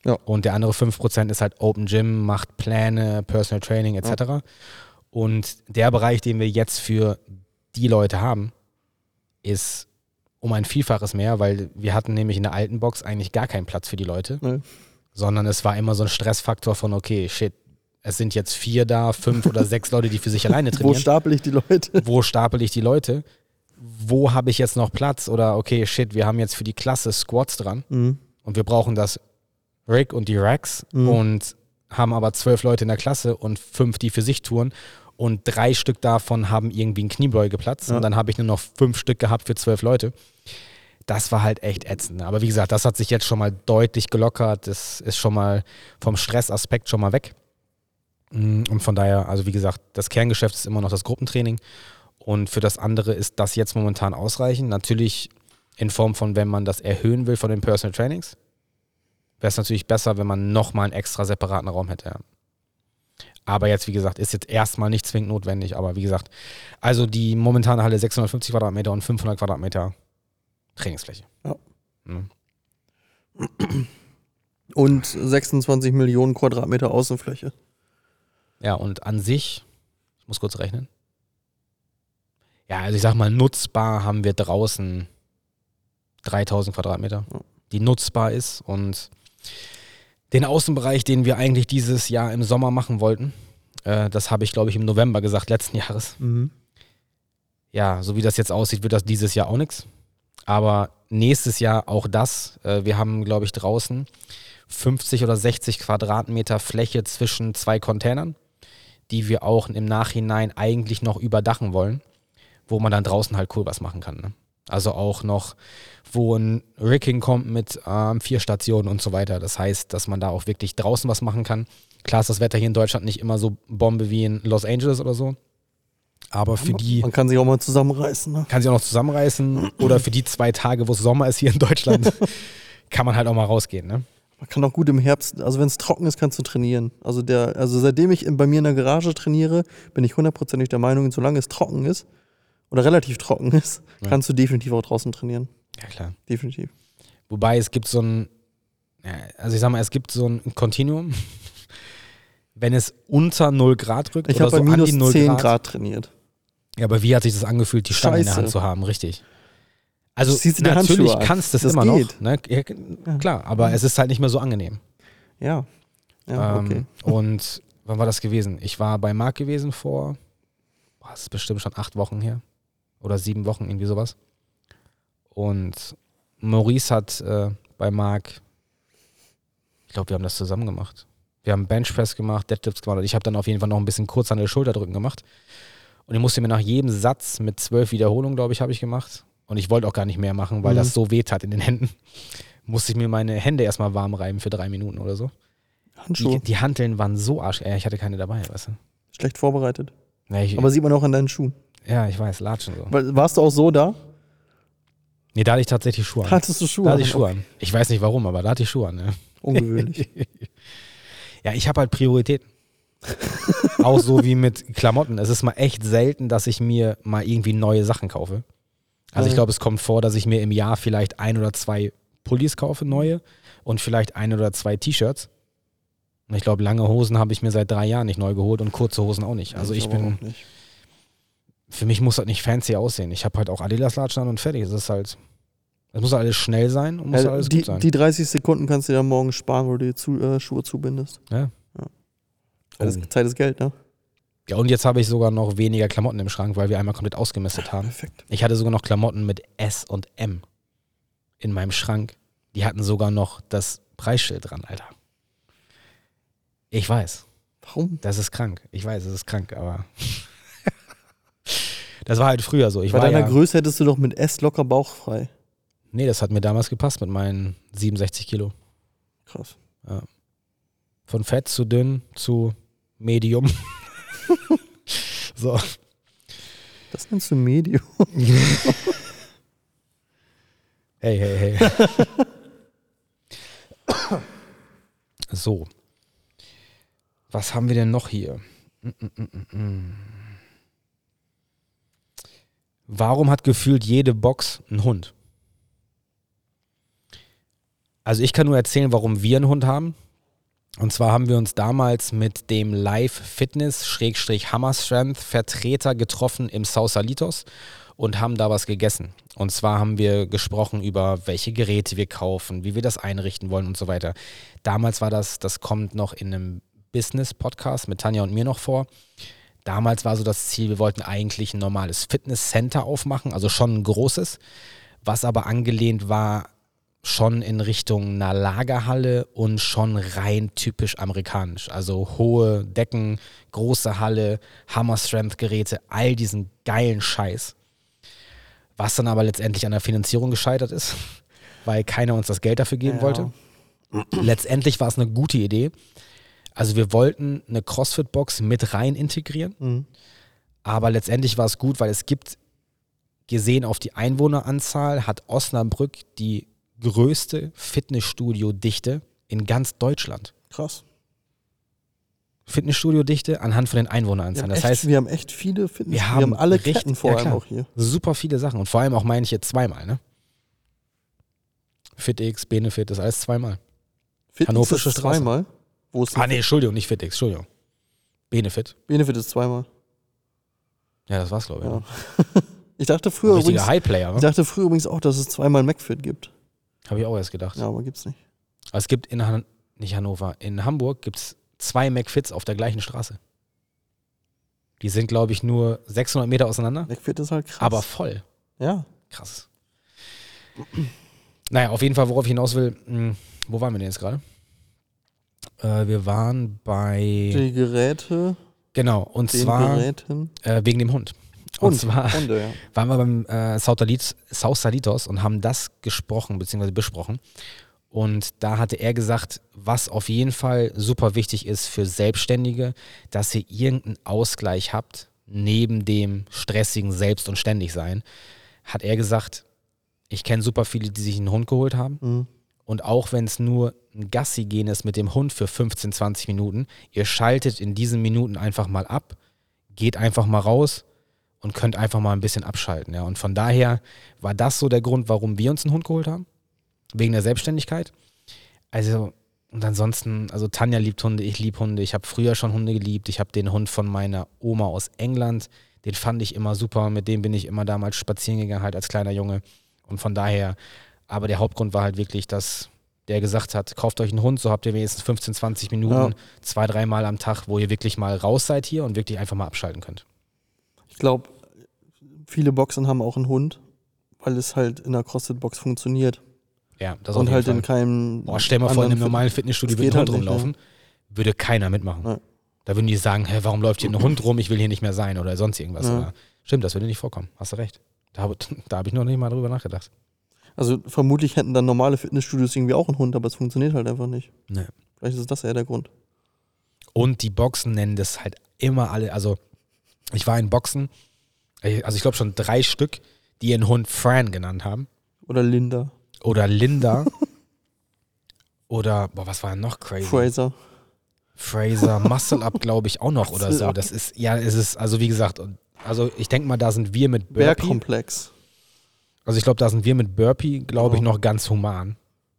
Ja. Und der andere 5% ist halt Open Gym, macht Pläne, Personal Training etc. Und der Bereich, den wir jetzt für die Leute haben, ist um ein Vielfaches mehr, weil wir hatten nämlich in der alten Box eigentlich gar keinen Platz für die Leute, Nee. sondern es war immer so ein Stressfaktor von, okay, shit, es sind jetzt vier da, fünf oder sechs Leute, die für sich alleine Wo trainieren. stapel ich die Leute? Wo stapel ich die Leute? Wo habe ich jetzt noch Platz? Oder okay, shit, wir haben jetzt für die Klasse Squats dran Mhm. und wir brauchen das Rig und die Racks Mhm. und haben aber zwölf Leute in der Klasse und fünf, die für sich touren und drei Stück davon haben irgendwie einen Kniebeugeplatz Ja. und dann habe ich nur noch fünf Stück gehabt für zwölf Leute. Das war halt echt ätzend. Aber wie gesagt, das hat sich jetzt schon mal deutlich gelockert. Das ist schon mal vom Stressaspekt schon mal weg. Mm, Und von daher, also wie gesagt, das Kerngeschäft ist immer noch das Gruppentraining. Und für das andere ist das jetzt momentan ausreichend. Natürlich in Form von, wenn man das erhöhen will von den Personal Trainings, wäre es natürlich besser, wenn man nochmal einen extra separaten Raum hätte. ja. Aber jetzt, wie gesagt, ist jetzt erstmal nicht zwingend notwendig. Aber wie gesagt, also die momentane Halle 650 Quadratmeter und 500 Quadratmeter Trainingsfläche. Ja. Mhm. Und 26 Millionen Quadratmeter Außenfläche. Ja, und an sich, ich muss kurz rechnen. Ja, also ich sag mal, nutzbar haben wir draußen 3000 Quadratmeter, die nutzbar ist. Und den Außenbereich, den wir eigentlich dieses Jahr im Sommer machen wollten, äh, das habe ich, glaube ich, im November gesagt, letzten Jahres. Mhm. Ja, so wie das jetzt aussieht, wird das dieses Jahr auch nichts. Aber nächstes Jahr auch das. Äh, wir haben, glaube ich, draußen 50 oder 60 Quadratmeter Fläche zwischen zwei Containern, die wir auch im Nachhinein eigentlich noch überdachen wollen, wo man dann draußen halt cool was machen kann. Ne? Also auch noch, wo ein Rigging kommt mit ähm, vier Stationen und so weiter. Das heißt, dass man da auch wirklich draußen was machen kann. Klar ist das Wetter hier in Deutschland nicht immer so Bombe wie in Los Angeles oder so. Aber für die Man kann sich auch mal zusammenreißen. Ne? kann sich auch noch zusammenreißen. Oder für die zwei Tage, wo es Sommer ist hier in Deutschland, kann man halt auch mal rausgehen. Ne? Man kann auch gut im Herbst, also wenn es trocken ist, kannst du trainieren. Also der, also seitdem ich in, bei mir in der Garage trainiere, bin ich hundertprozentig der Meinung, solange es trocken ist oder relativ trocken ist, Ja. kannst du definitiv auch draußen trainieren. Ja, klar. Definitiv. Wobei es gibt so ein, ja, also ich sag mal, es gibt so ein Kontinuum. Wenn es unter 0 Grad rückt Ich oder so bei minus an die 0 10 Grad. Grad. trainiert. Ja, aber wie hat sich das angefühlt, die Stange in der. Hand zu haben? Richtig. Also natürlich kannst du es Das immer geht. noch. Ne? Ja, klar, aber es ist halt nicht mehr so angenehm. Ja. Ja, okay. Ähm, und wann war das gewesen? Ich war bei Marc gewesen vor, boah, das ist bestimmt schon acht Wochen her. Oder sieben Wochen, irgendwie sowas. Und Maurice hat äh, bei Marc, ich glaube, wir haben das zusammen gemacht. Wir haben Benchpress gemacht, Deadlifts gemacht und ich habe dann auf jeden Fall noch ein bisschen kurz an der Schulterdrücken gemacht. Und ich musste mir nach jedem Satz mit zwölf Wiederholungen, glaube ich, habe ich gemacht. Und ich wollte auch gar nicht mehr machen, weil Mhm. das so weht hat in den Händen. Musste ich mir meine Hände erstmal warm reiben für drei Minuten oder so. Die, Handschuhe. die Hanteln waren so arsch. Ja, ich hatte keine dabei, weißt du. Schlecht vorbereitet. Ja, ich, Aber sieht man auch an deinen Schuhen. Ja, ich weiß, Latschen so. Warst du auch so da? Nee, da hatte ich tatsächlich Schuhe an. Hattest du Schuhe? Da hatte ich an? Schuhe an. Ich weiß nicht warum, aber da hatte ich Schuhe an. Ne? Ungewöhnlich. Ja, ich habe halt Prioritäten. auch so wie mit Klamotten. Es ist mal echt selten, dass ich mir mal irgendwie neue Sachen kaufe. Also ich Ja. glaube, es kommt vor, dass ich mir im Jahr vielleicht ein oder zwei Pullis kaufe, neue, und vielleicht ein oder zwei T-Shirts. Und ich glaube, lange Hosen habe ich mir seit drei Jahren nicht neu geholt und kurze Hosen auch nicht. Also ich aber bin, auch nicht. Für mich muss das nicht fancy aussehen. Ich habe halt auch Adidas-Latschen an und fertig. Es ist halt, es muss alles schnell sein und muss Ja, alles die, gut sein. die 30 Sekunden kannst du dir morgen sparen, wo du die zu, äh, Schuhe zubindest. ja. Zeit, ist, Oh. Zeit ist Geld, ne? ja, und jetzt habe ich sogar noch weniger Klamotten im Schrank, weil wir einmal komplett ausgemistet haben. Perfekt. Ich hatte sogar noch Klamotten mit S und M in meinem Schrank. Die hatten sogar noch das Preisschild dran, Alter. Ich weiß, Warum? das ist krank. Ich weiß, es ist krank, aber das war halt früher so. Ich Bei war deiner ja, Größe hättest du doch mit S locker bauchfrei. nee, das hat mir damals gepasst mit meinen 67 Kilo. Krass. Von fett zu dünn zu medium. so. Das nennst du Medium. Hey, hey, hey. so. Was haben wir denn noch hier? Mm, mm, mm, mm, mm. Warum hat gefühlt jede Box einen Hund? Also ich kann nur erzählen, warum wir einen Hund haben. Und zwar haben wir uns damals mit dem Live Fitness Schrägstrich Hammer Strength Vertreter getroffen im Sausalitos und haben da was gegessen. Und zwar haben wir gesprochen über welche Geräte wir kaufen, wie wir das einrichten wollen und so weiter. Damals war das, das kommt noch in einem Business-Podcast mit Tanja und mir noch vor. Damals war so das Ziel, wir wollten eigentlich ein normales Fitness-Center aufmachen, also schon ein großes, was aber angelehnt war schon in Richtung einer Lagerhalle und schon rein typisch amerikanisch. Also hohe Decken, große Halle, Hammer Strength Geräte, all diesen geilen Scheiß. Was dann aber letztendlich an der Finanzierung gescheitert ist, weil keiner uns das Geld dafür geben Ja. wollte. Letztendlich war es eine gute Idee. Also wir wollten eine CrossFit-Box mit rein integrieren, Mhm. aber letztendlich war es gut, weil es gibt, gesehen auf die Einwohneranzahl, hat Osnabrück die größte Fitnessstudio-Dichte in ganz Deutschland. Krass. Fitnessstudio-Dichte anhand von den Einwohneranzahlen. haben, Das echt, heißt, wir haben echt viele Fitness. wir Wir haben, haben, alle richtig- Ketten vor ja, allem auch hier. super viele Sachen. Und vor allem auch meine ich jetzt zweimal, ne? FitX, Benefit, das ist alles zweimal. Fitness Hannoversche ist Straße. zweimal. Wo ist Ah, nee, Entschuldigung, nicht FitX, Entschuldigung. Benefit. Benefit ist zweimal. Ja, das war's, glaube ich. Ja. Ich dachte früher übrigens, Highplayer, ich ne? dachte früher übrigens auch, dass es zweimal McFit gibt. Habe ich auch erst gedacht. Ja, aber gibt's nicht. Aber es gibt in Han nicht Hannover, in Hamburg gibt es zwei McFits auf der gleichen Straße. Die sind, glaube ich, nur 600 Meter auseinander, McFit ist halt krass. aber voll. ja, Krass. Naja, auf jeden Fall, worauf ich hinaus will, mh, wo waren wir denn jetzt gerade? Äh, wir waren bei. die Geräte, Genau, und zwar äh, wegen dem Hund. Und Und zwar Hunde, ja. waren wir beim äh, Sautalit- Sausalitos und haben das gesprochen bzw. besprochen. Und da hatte er gesagt, was auf jeden Fall super wichtig ist für Selbstständige, dass ihr irgendeinen Ausgleich habt, neben dem stressigen Selbst- und Ständigsein. Hat er gesagt, ich kenne super viele, die sich einen Hund geholt haben. Mhm. Und auch wenn es nur ein Gassi gehen ist mit dem Hund für 15, 20 Minuten, ihr schaltet in diesen Minuten einfach mal ab, geht einfach mal raus und könnt einfach mal ein bisschen abschalten. Ja. Und von daher war das so der Grund, warum wir uns einen Hund geholt haben. Wegen der Selbstständigkeit. Also, und ansonsten, also Tanja liebt Hunde, ich liebe Hunde. Ich habe früher schon Hunde geliebt. Ich habe den Hund von meiner Oma aus England. Den fand ich immer super. Mit dem bin ich immer damals spazieren gegangen, halt als kleiner Junge. Und von daher, aber der Hauptgrund war halt wirklich, dass der gesagt hat, kauft euch einen Hund, so habt ihr wenigstens 15, 20 Minuten, Ja. zwei, dreimal am Tag, wo ihr wirklich mal raus seid hier und wirklich einfach mal abschalten könnt. Ich glaube, viele Boxen haben auch einen Hund, weil es halt in der CrossFit-Box funktioniert. Ja, das Und halt Fall. in keinem. Boah, stell mal vor, in einem normalen Fitnessstudio würde ein Hund halt nicht, rumlaufen, würde keiner mitmachen. Nein. Da würden die sagen, hä, warum läuft hier ein Hund rum, ich will hier nicht mehr sein oder sonst irgendwas. Ja. Stimmt, das würde nicht vorkommen, hast du recht. Da, da habe ich noch nicht mal drüber nachgedacht. Also vermutlich hätten dann normale Fitnessstudios irgendwie auch einen Hund, aber es funktioniert halt einfach nicht. Nee. Vielleicht ist das eher der Grund. Und die Boxen nennen das halt immer alle, also ich war in Boxen, also ich glaube schon drei Stück, die ihren Hund Fran genannt haben. Oder Linda, Oder Linda. oder, boah, was war denn noch crazy? Fraser. Fraser, Muscle Up, glaube ich, auch noch oder so. Das ist, ja, es ist, also wie gesagt, also ich denke mal, da sind wir mit Burpee. Bergkomplex. Also ich glaube, da sind wir mit Burpee, glaube ich, noch ganz human.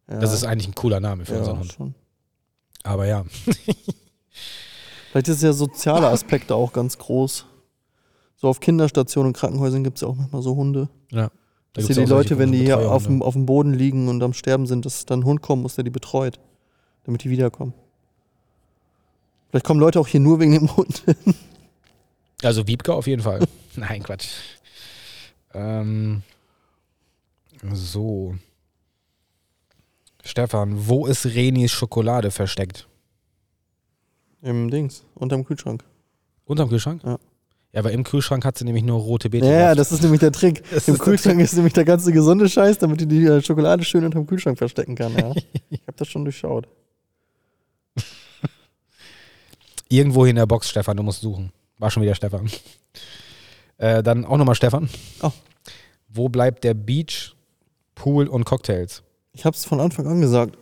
Ja, Das ist eigentlich ein cooler Name für unseren ja, Hund. schon. Aber ja, Vielleicht ist der soziale Aspekt da auch ganz groß. So auf Kinderstationen und Krankenhäusern gibt es ja auch manchmal so Hunde. ja. Da Dass hier die Leute, wenn die hier auf dem, auf dem Boden liegen und am Sterben sind, dass dann ein Hund kommen muss, der die betreut, damit die wiederkommen. Vielleicht kommen Leute auch hier nur wegen dem Hund. Also Wiebke auf jeden Fall. Nein, Quatsch. Ähm, so. Stefan, wo ist Renis Schokolade versteckt? Im Dings, unterm Kühlschrank. Unterm Kühlschrank? Ja. Ja, aber im Kühlschrank hat sie nämlich nur rote Beete. Ja, drauf. das ist nämlich der Trick. Das Im ist Kühlschrank ist nämlich der ganze gesunde Scheiß, damit du die äh, Schokolade schön unterm Kühlschrank verstecken kann. Ja. ich habe das schon durchschaut. Irgendwo in der Box, Stefan, du musst suchen. War schon wieder Stefan. Äh, dann auch nochmal Stefan. Oh. Wo bleibt der Beach, Pool und Cocktails? Ich habe es von Anfang an gesagt.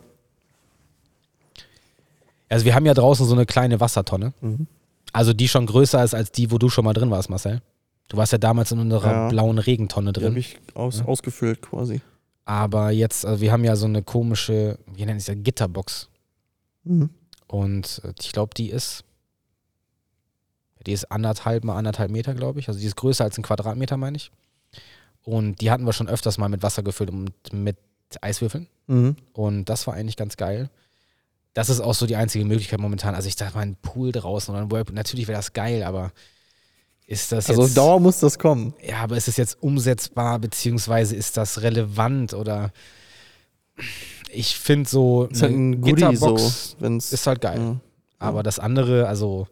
Also wir haben ja draußen so eine kleine Wassertonne. Mhm. Also die schon größer ist als die, wo du schon mal drin warst, Marcel. Du warst ja damals in unserer Ja. blauen Regentonne Die habe drin. ich aus, Ja. ausgefüllt quasi. Aber jetzt, also wir haben ja so eine komische, wie nennt es ja, Gitterbox. Mhm. Und äh, ich glaube, die ist, die ist anderthalb mal anderthalb Meter, glaube ich. Also die ist größer als ein Quadratmeter, meine ich. Und die hatten wir schon öfters mal mit Wasser gefüllt und mit Eiswürfeln. Mhm. Und das war eigentlich ganz geil. Das ist auch so die einzige Möglichkeit momentan. Also ich dachte mal, ein Pool draußen oder ein Whirlpool, natürlich wäre das geil, aber ist das Also auf jetzt... Dauer muss das kommen. Ja, aber ist es jetzt umsetzbar, beziehungsweise ist das relevant oder... Ich finde so Ist halt ein Goodie Gitterbox so, ist halt geil. Ja. Aber das andere, also...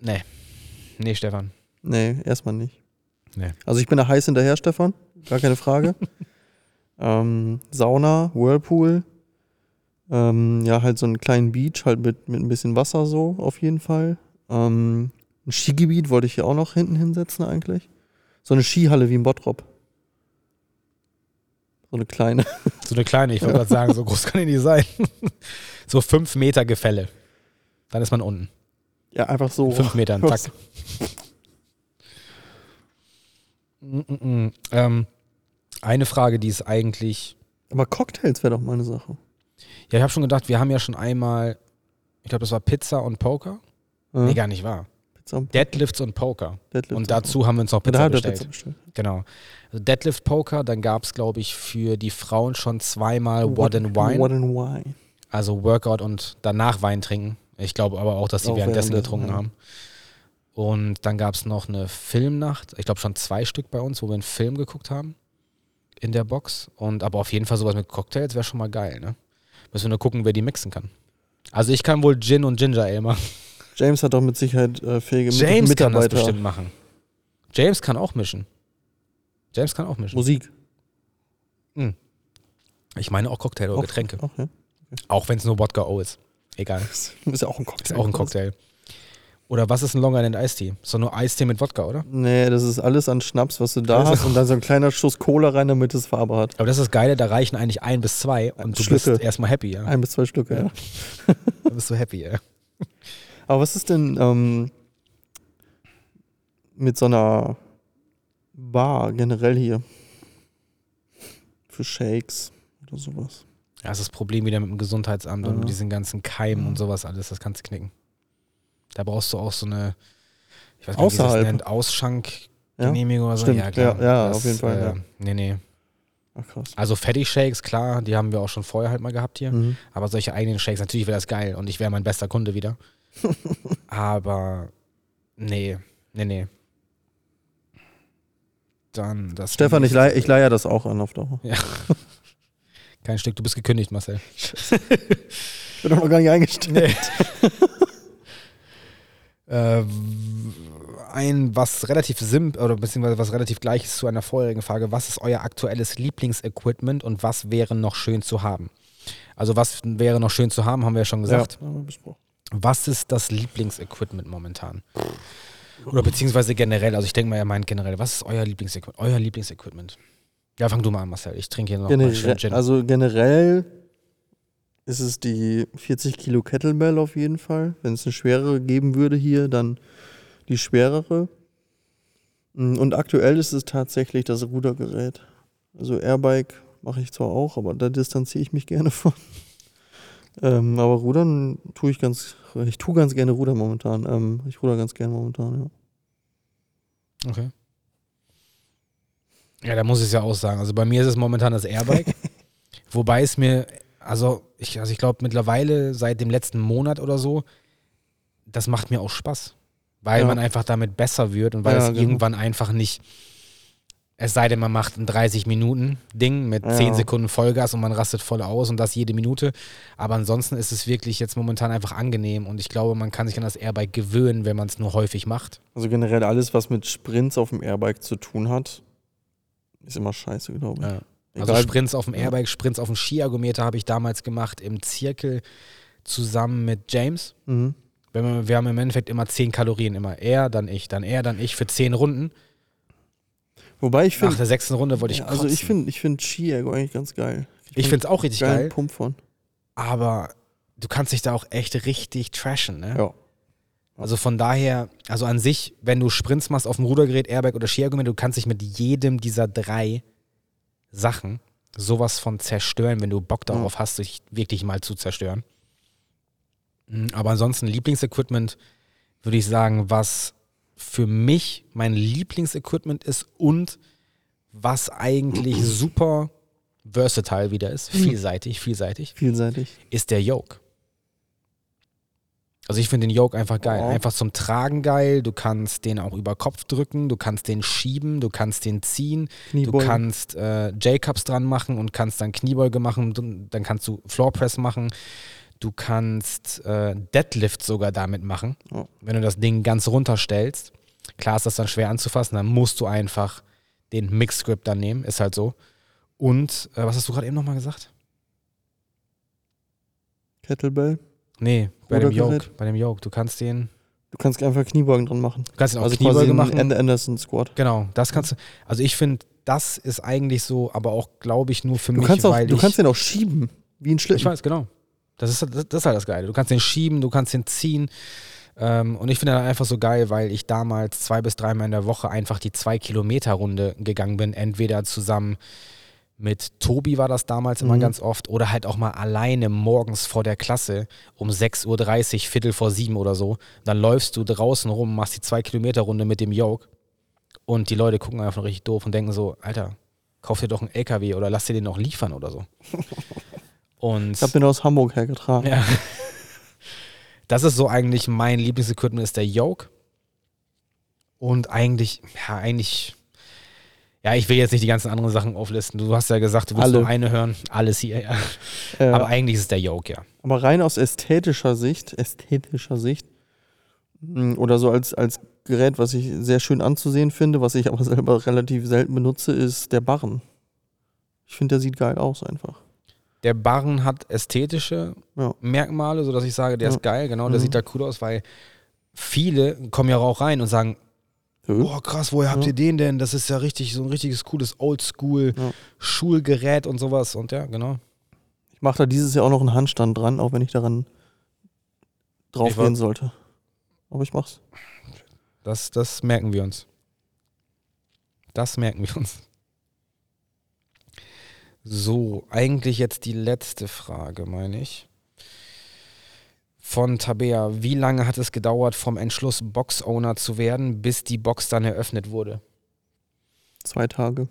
Nee. Nee, Stefan. Nee, erstmal nicht. Nee. Also ich bin da heiß hinterher, Stefan. Gar keine Frage. ähm, Sauna, Whirlpool. Ähm, ja, halt so einen kleinen Beach, halt mit, mit ein bisschen Wasser so, auf jeden Fall. Ähm, ein Skigebiet wollte ich hier auch noch hinten hinsetzen eigentlich. So eine Skihalle wie in Bottrop. So eine kleine. So eine kleine, ich wollte gerade sagen, so groß kann die nicht sein. so fünf Meter Gefälle. Dann ist man unten. Ja, einfach so. Fünf Metern, zack. Mm, mm, mm. ähm, eine Frage, die ist eigentlich. Aber Cocktails wäre doch mal eine Sache. Ja, ich habe schon gedacht, wir haben ja schon einmal, ich glaube, das war Pizza und Poker. Ja. Nee, gar nicht wahr. Pizza und Deadlifts und Poker. Deadlift Und dazu haben wir uns noch Ja, Pizza bestellt. Pizza bestellt. Genau. Also Deadlift Poker, dann gab es, glaube ich, für die Frauen schon zweimal What and Wine. What and Wine. Also Workout und danach Wein trinken. Ich glaube aber auch, dass sie Auch währenddessen währenddessen, getrunken ja. haben. Und dann gab es noch eine Filmnacht. Ich glaube schon zwei Stück bei uns, wo wir einen Film geguckt haben. In der Box. Und aber auf jeden Fall sowas mit Cocktails wäre schon mal geil, ne? Müssen wir nur gucken, wer die mixen kann. Also ich kann wohl Gin und Ginger Ale machen. James hat doch mit Sicherheit äh, fähige Mit- James kann das Mitarbeiter. bestimmt machen. James kann auch mischen. James kann auch mischen. Musik. Ich meine auch Cocktail oder Auch- Getränke. Auch, ja. Auch wenn es nur Wodka O ist. Egal. Ist ja auch ein Cocktail. Ist auch ein Cocktail. Oder was ist ein Long Island Tea? Ist doch nur Eistee mit Wodka, oder? Nee, das ist alles an Schnaps, was du da Also- hast und dann so ein kleiner Schuss Cola rein, damit es Farbe hat. Aber das ist das Geile, da reichen eigentlich ein bis zwei und du Schlücke. bist erstmal happy, ja. Ein bis zwei Stücke, ja. Du bist so happy, ja. Aber was ist denn ähm, mit so einer Bar generell hier? Für Shakes oder sowas. Ja, das ist das Problem wieder mit dem Gesundheitsamt und Ja. mit diesen ganzen Keimen Ja. und sowas alles, das kannst du knicken. Da brauchst du auch so eine, ich weiß gar nicht, wie das nennt, Ja? Ausschenkgenehmigung oder so. Stimmt, Ja, klar. ja, ja, das, auf jeden Fall, Äh, ja. Nee, nee. Ach krass. Also Fatty-Shakes, klar, die haben wir auch schon vorher halt mal gehabt hier. Mhm. Aber solche eigenen Shakes, natürlich wäre das geil und ich wäre mein bester Kunde wieder. Aber nee, nee, nee. Dann das. Stefan, ich leihe ich leih ja das auch an auf Dauer. Kein Stück, du bist gekündigt, Marcel. Ich bin doch noch gar nicht eingestellt. Äh, ein, was relativ simpel oder beziehungsweise was relativ gleich ist zu einer vorherigen Frage, was ist euer aktuelles Lieblingsequipment und was wäre noch schön zu haben? Also was wäre noch schön zu haben, haben wir ja schon gesagt. Ja. Was ist das Lieblingsequipment momentan? Oder beziehungsweise generell, also ich denke mal, er meint generell, was ist euer Lieblingsequipment? Euer Lieblingsequipment. Ja, fang du mal an, Marcel. Ich trinke hier noch mal schön Generell, Gin. also generell ist es die 40 Kilo Kettlebell auf jeden Fall. Wenn es eine schwerere geben würde hier, dann die schwerere. Mm, Und aktuell ist es tatsächlich das Rudergerät. Also Airbike mache ich zwar auch, aber da distanziere ich mich gerne von. Ähm, aber Rudern tue ich ganz, ich tue ganz gerne Rudern momentan. Ähm, ich ruder ganz gerne momentan, ja. Okay. Ja, da muss ich es ja auch sagen. Also bei mir ist es momentan das Airbike. wobei es mir, also ich, also ich glaube mittlerweile seit dem letzten Monat oder so, das macht mir auch Spaß. Weil Ja. man einfach damit besser wird und weil Ja, es genau. irgendwann einfach nicht, es sei denn, man macht ein 30-Minuten-Ding mit Ja. 10 Sekunden Vollgas und man rastet voll aus und das jede Minute. Aber ansonsten ist es wirklich jetzt momentan einfach angenehm und ich glaube, man kann sich an das Airbike gewöhnen, wenn man es nur häufig macht. Also generell alles, was mit Sprints auf dem Airbike zu tun hat, ist immer scheiße, glaube ich. Ja. Also Egal- Sprints auf dem. Airbike, Sprints auf dem Skiergometer habe ich damals gemacht im Zirkel zusammen mit James. Mhm. Wir, wir haben im Endeffekt immer 10 Kalorien, immer er, dann ich, dann er, dann ich für 10 Runden. Wobei ich Nach finde, der sechsten Runde wollte ich ja, also ich finde, ich finde Ski-Ergo eigentlich ganz geil. ich finde es auch richtig geilen geil, Pump von. aber du kannst dich da auch echt richtig trashen, ne? Ja. Also von daher, also an sich, wenn du Sprints machst auf dem Rudergerät, Airbag oder Skiergometer, du kannst dich mit jedem dieser drei Sachen sowas von zerstören, wenn du Bock darauf hast, dich wirklich mal zu zerstören. Mm, Aber ansonsten Lieblingsequipment würde ich sagen, was für mich mein Lieblingsequipment ist und was eigentlich super versatile wieder ist, vielseitig, vielseitig, Vielseitig. ist der Yoke. Also ich finde den Yoke einfach geil. Ja. Einfach zum Tragen geil. Du kannst den auch über Kopf drücken, du kannst den schieben, du kannst den ziehen, du Kniebeugen. kannst äh, J-Cups dran machen und kannst dann Kniebeuge machen, du- dann kannst du Floor Press machen. Du kannst äh, Deadlift sogar damit machen, Ja. wenn du das Ding ganz runterstellst. Klar ist das dann schwer anzufassen, dann musst du einfach den Mix Grip dann nehmen, ist halt so. Und, äh, was hast du gerade eben nochmal gesagt? Kettlebell. Nee, bei dem. Yoke. Bei dem Yoke. Du kannst den. Du kannst einfach Kniebeugen dran machen. Du kannst den auch Also Kniebeuge machen. Ende Anderson Squat. Genau, das kannst du. Also ich finde, das ist eigentlich so, aber auch, glaube ich, nur für Du mich, kannst, auch, du ich. kannst den auch schieben. Wie ein Schlitten. ich weiß, genau. Das ist, das, ist halt das Geile. Du kannst den schieben, du kannst den ziehen. Ähm, und ich finde das einfach so geil, weil ich damals zwei bis dreimal in der Woche einfach die zwei Kilometer Runde gegangen bin. Entweder zusammen mit Tobi war das damals immer Mhm. ganz oft oder halt auch mal alleine morgens vor der Klasse um 6.30 Uhr, Viertel vor sieben oder so. Dann läufst du draußen rum, machst die zwei Kilometer Runde mit dem Yoke und die Leute gucken einfach richtig doof und denken so, Alter, kauf dir doch einen LKW oder lass dir den noch liefern oder so. Und Ich habe den aus Hamburg hergetragen. ja. Das ist so eigentlich mein Lieblingsequipment ist der Yoke. Und eigentlich, ja, eigentlich, ja, ich will jetzt nicht die ganzen anderen Sachen auflisten. Du hast ja gesagt, du willst Alle. nur eine hören. Alles hier, ja. Äh, Aber aber, eigentlich ist es der Yoke, ja. rein aus ästhetischer Sicht, ästhetischer Sicht, mh, oder so als, als Gerät, was ich sehr schön anzusehen finde, was ich aber selber relativ selten benutze, ist der Barren. Ich finde, der sieht geil aus einfach. Der Barren hat ästhetische Ja. Merkmale, sodass ich sage, der Ja. ist geil, genau, der Mhm. sieht da cool aus, weil viele kommen ja auch rein und sagen? Boah, krass, woher habt ihr den denn? Das ist ja richtig, so ein richtiges cooles Oldschool Ja. Schulgerät und sowas. Und ja, genau. Ich mache da dieses Jahr auch noch einen Handstand dran, auch wenn ich daran drauf gehen sollte. Aber ich mach's. Das, das merken wir uns. Das merken wir uns. So, eigentlich jetzt die letzte Frage, meine ich. Von Tabea. Wie lange hat es gedauert, vom Entschluss, Box-Owner zu werden, bis die Box dann eröffnet wurde? Zwei Tage.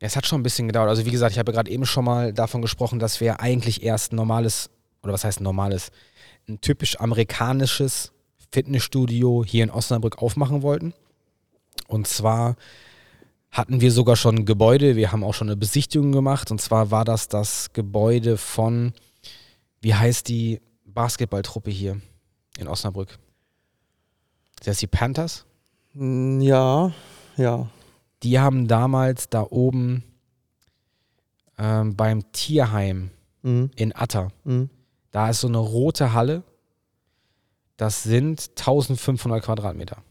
Es hat schon ein bisschen gedauert. Also wie gesagt, ich habe gerade eben schon mal davon gesprochen, dass wir eigentlich erst ein normales, oder was heißt normales, ein typisch amerikanisches Fitnessstudio hier in Osnabrück aufmachen wollten. Und zwar hatten wir sogar schon ein Gebäude, wir haben auch schon eine Besichtigung gemacht. Und zwar war das das Gebäude von, wie heißt die Basketballtruppe hier in Osnabrück? Das heißt die Panthers? Mm, Ja, ja. Die haben damals da oben ähm, beim Tierheim Mhm. in Atta, Mhm. da ist so eine rote Halle. Das sind 1500 Quadratmeter.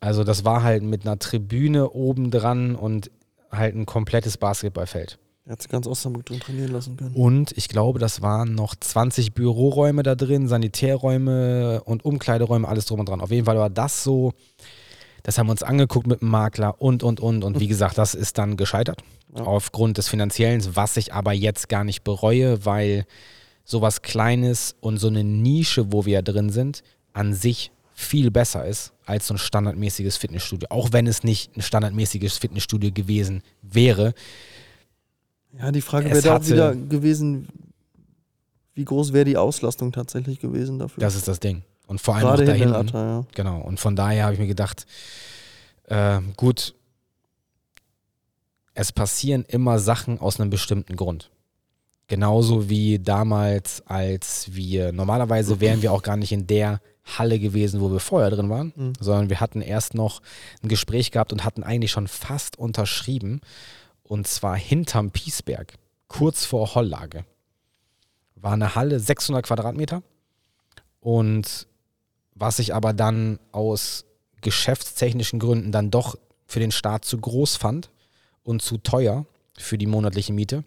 Also das war halt mit einer Tribüne oben dran und halt ein komplettes Basketballfeld. Er hat sich ganz Osnabrück drin trainieren lassen können. Und ich glaube, das waren noch 20 Büroräume da drin, Sanitärräume und Umkleideräume, alles drum und dran. Auf jeden Fall war das so, das haben wir uns angeguckt mit dem Makler und, und, und. Und wie gesagt, das ist dann gescheitert. Ja. Aufgrund des Finanziellen, was ich aber jetzt gar nicht bereue, weil sowas Kleines und so eine Nische, wo wir ja drin sind, an sich viel besser ist als so ein standardmäßiges Fitnessstudio. Auch wenn es nicht ein standardmäßiges Fitnessstudio gewesen wäre. Ja, die Frage wäre da auch wieder gewesen, wie groß wäre die Auslastung tatsächlich gewesen dafür? Das ist das Ding. Und vor allem Gerade auch da hinten in hinten. Atta, ja. Genau. Und von daher habe ich mir gedacht, äh, gut, es passieren immer Sachen aus einem bestimmten Grund. Genauso wie damals, als wir, normalerweise wären wir auch gar nicht in der Halle gewesen, wo wir vorher drin waren, Mhm. sondern wir hatten erst noch ein Gespräch gehabt und hatten eigentlich schon fast unterschrieben. Und zwar hinterm Piesberg, kurz vor Holllage. War eine Halle, 600 Quadratmeter. Und was ich aber dann aus geschäftstechnischen Gründen dann doch für den Staat zu groß fand und zu teuer für die monatliche Miete,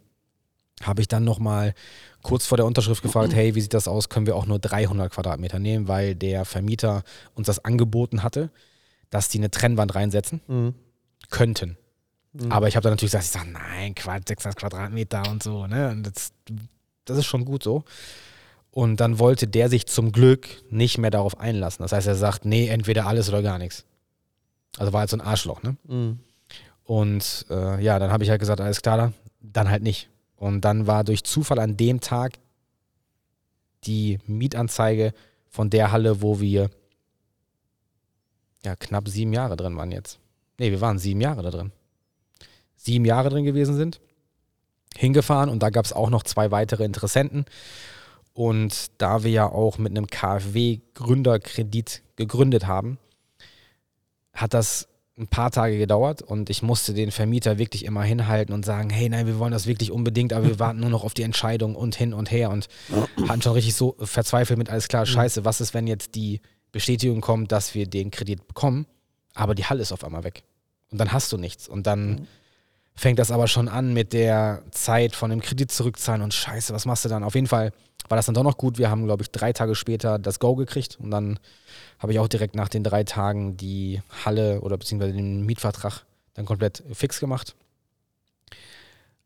habe ich dann nochmal kurz vor der Unterschrift gefragt, hey, wie sieht das aus, können wir auch nur 300 Quadratmeter nehmen, weil der Vermieter uns das angeboten hatte, dass die eine Trennwand reinsetzen Mhm. könnten. Mhm. Aber ich habe dann natürlich gesagt, ich sage, nein, Quatsch, 600 Quadratmeter und so, ne? Und das, das ist schon gut so. Und dann wollte der sich zum Glück nicht mehr darauf einlassen. Das heißt, er sagt, nee, entweder alles oder gar nichts. Also war halt so ein Arschloch, ne? Mhm. Und äh, ja, dann habe ich halt gesagt, alles klar, dann- dann halt nicht. Und dann war durch Zufall an dem Tag die Mietanzeige von der Halle, wo wir ja knapp sieben Jahre drin waren jetzt. Nee, wir waren sieben Jahre da drin. Sieben Jahre drin gewesen sind, hingefahren und da gab es auch noch zwei weitere Interessenten. Und da wir ja auch mit einem KfW-Gründerkredit gegründet haben, hat das ein paar Tage gedauert und ich musste den Vermieter wirklich immer hinhalten und sagen, hey, nein, wir wollen das wirklich unbedingt, aber wir warten nur noch auf die Entscheidung und hin und her und hatten schon richtig so verzweifelt mit, alles klar, scheiße, was ist, wenn jetzt die Bestätigung kommt, dass wir den Kredit bekommen, aber die Halle ist auf einmal weg. Und dann hast du nichts. Und dann fängt das aber schon an mit der Zeit von dem Kredit zurückzahlen und scheiße, was machst du dann? Auf jeden Fall war das dann doch noch gut. Wir haben, glaube ich, drei Tage später das Go gekriegt und dann habe ich auch direkt nach den drei Tagen die Halle oder beziehungsweise den Mietvertrag dann komplett fix gemacht.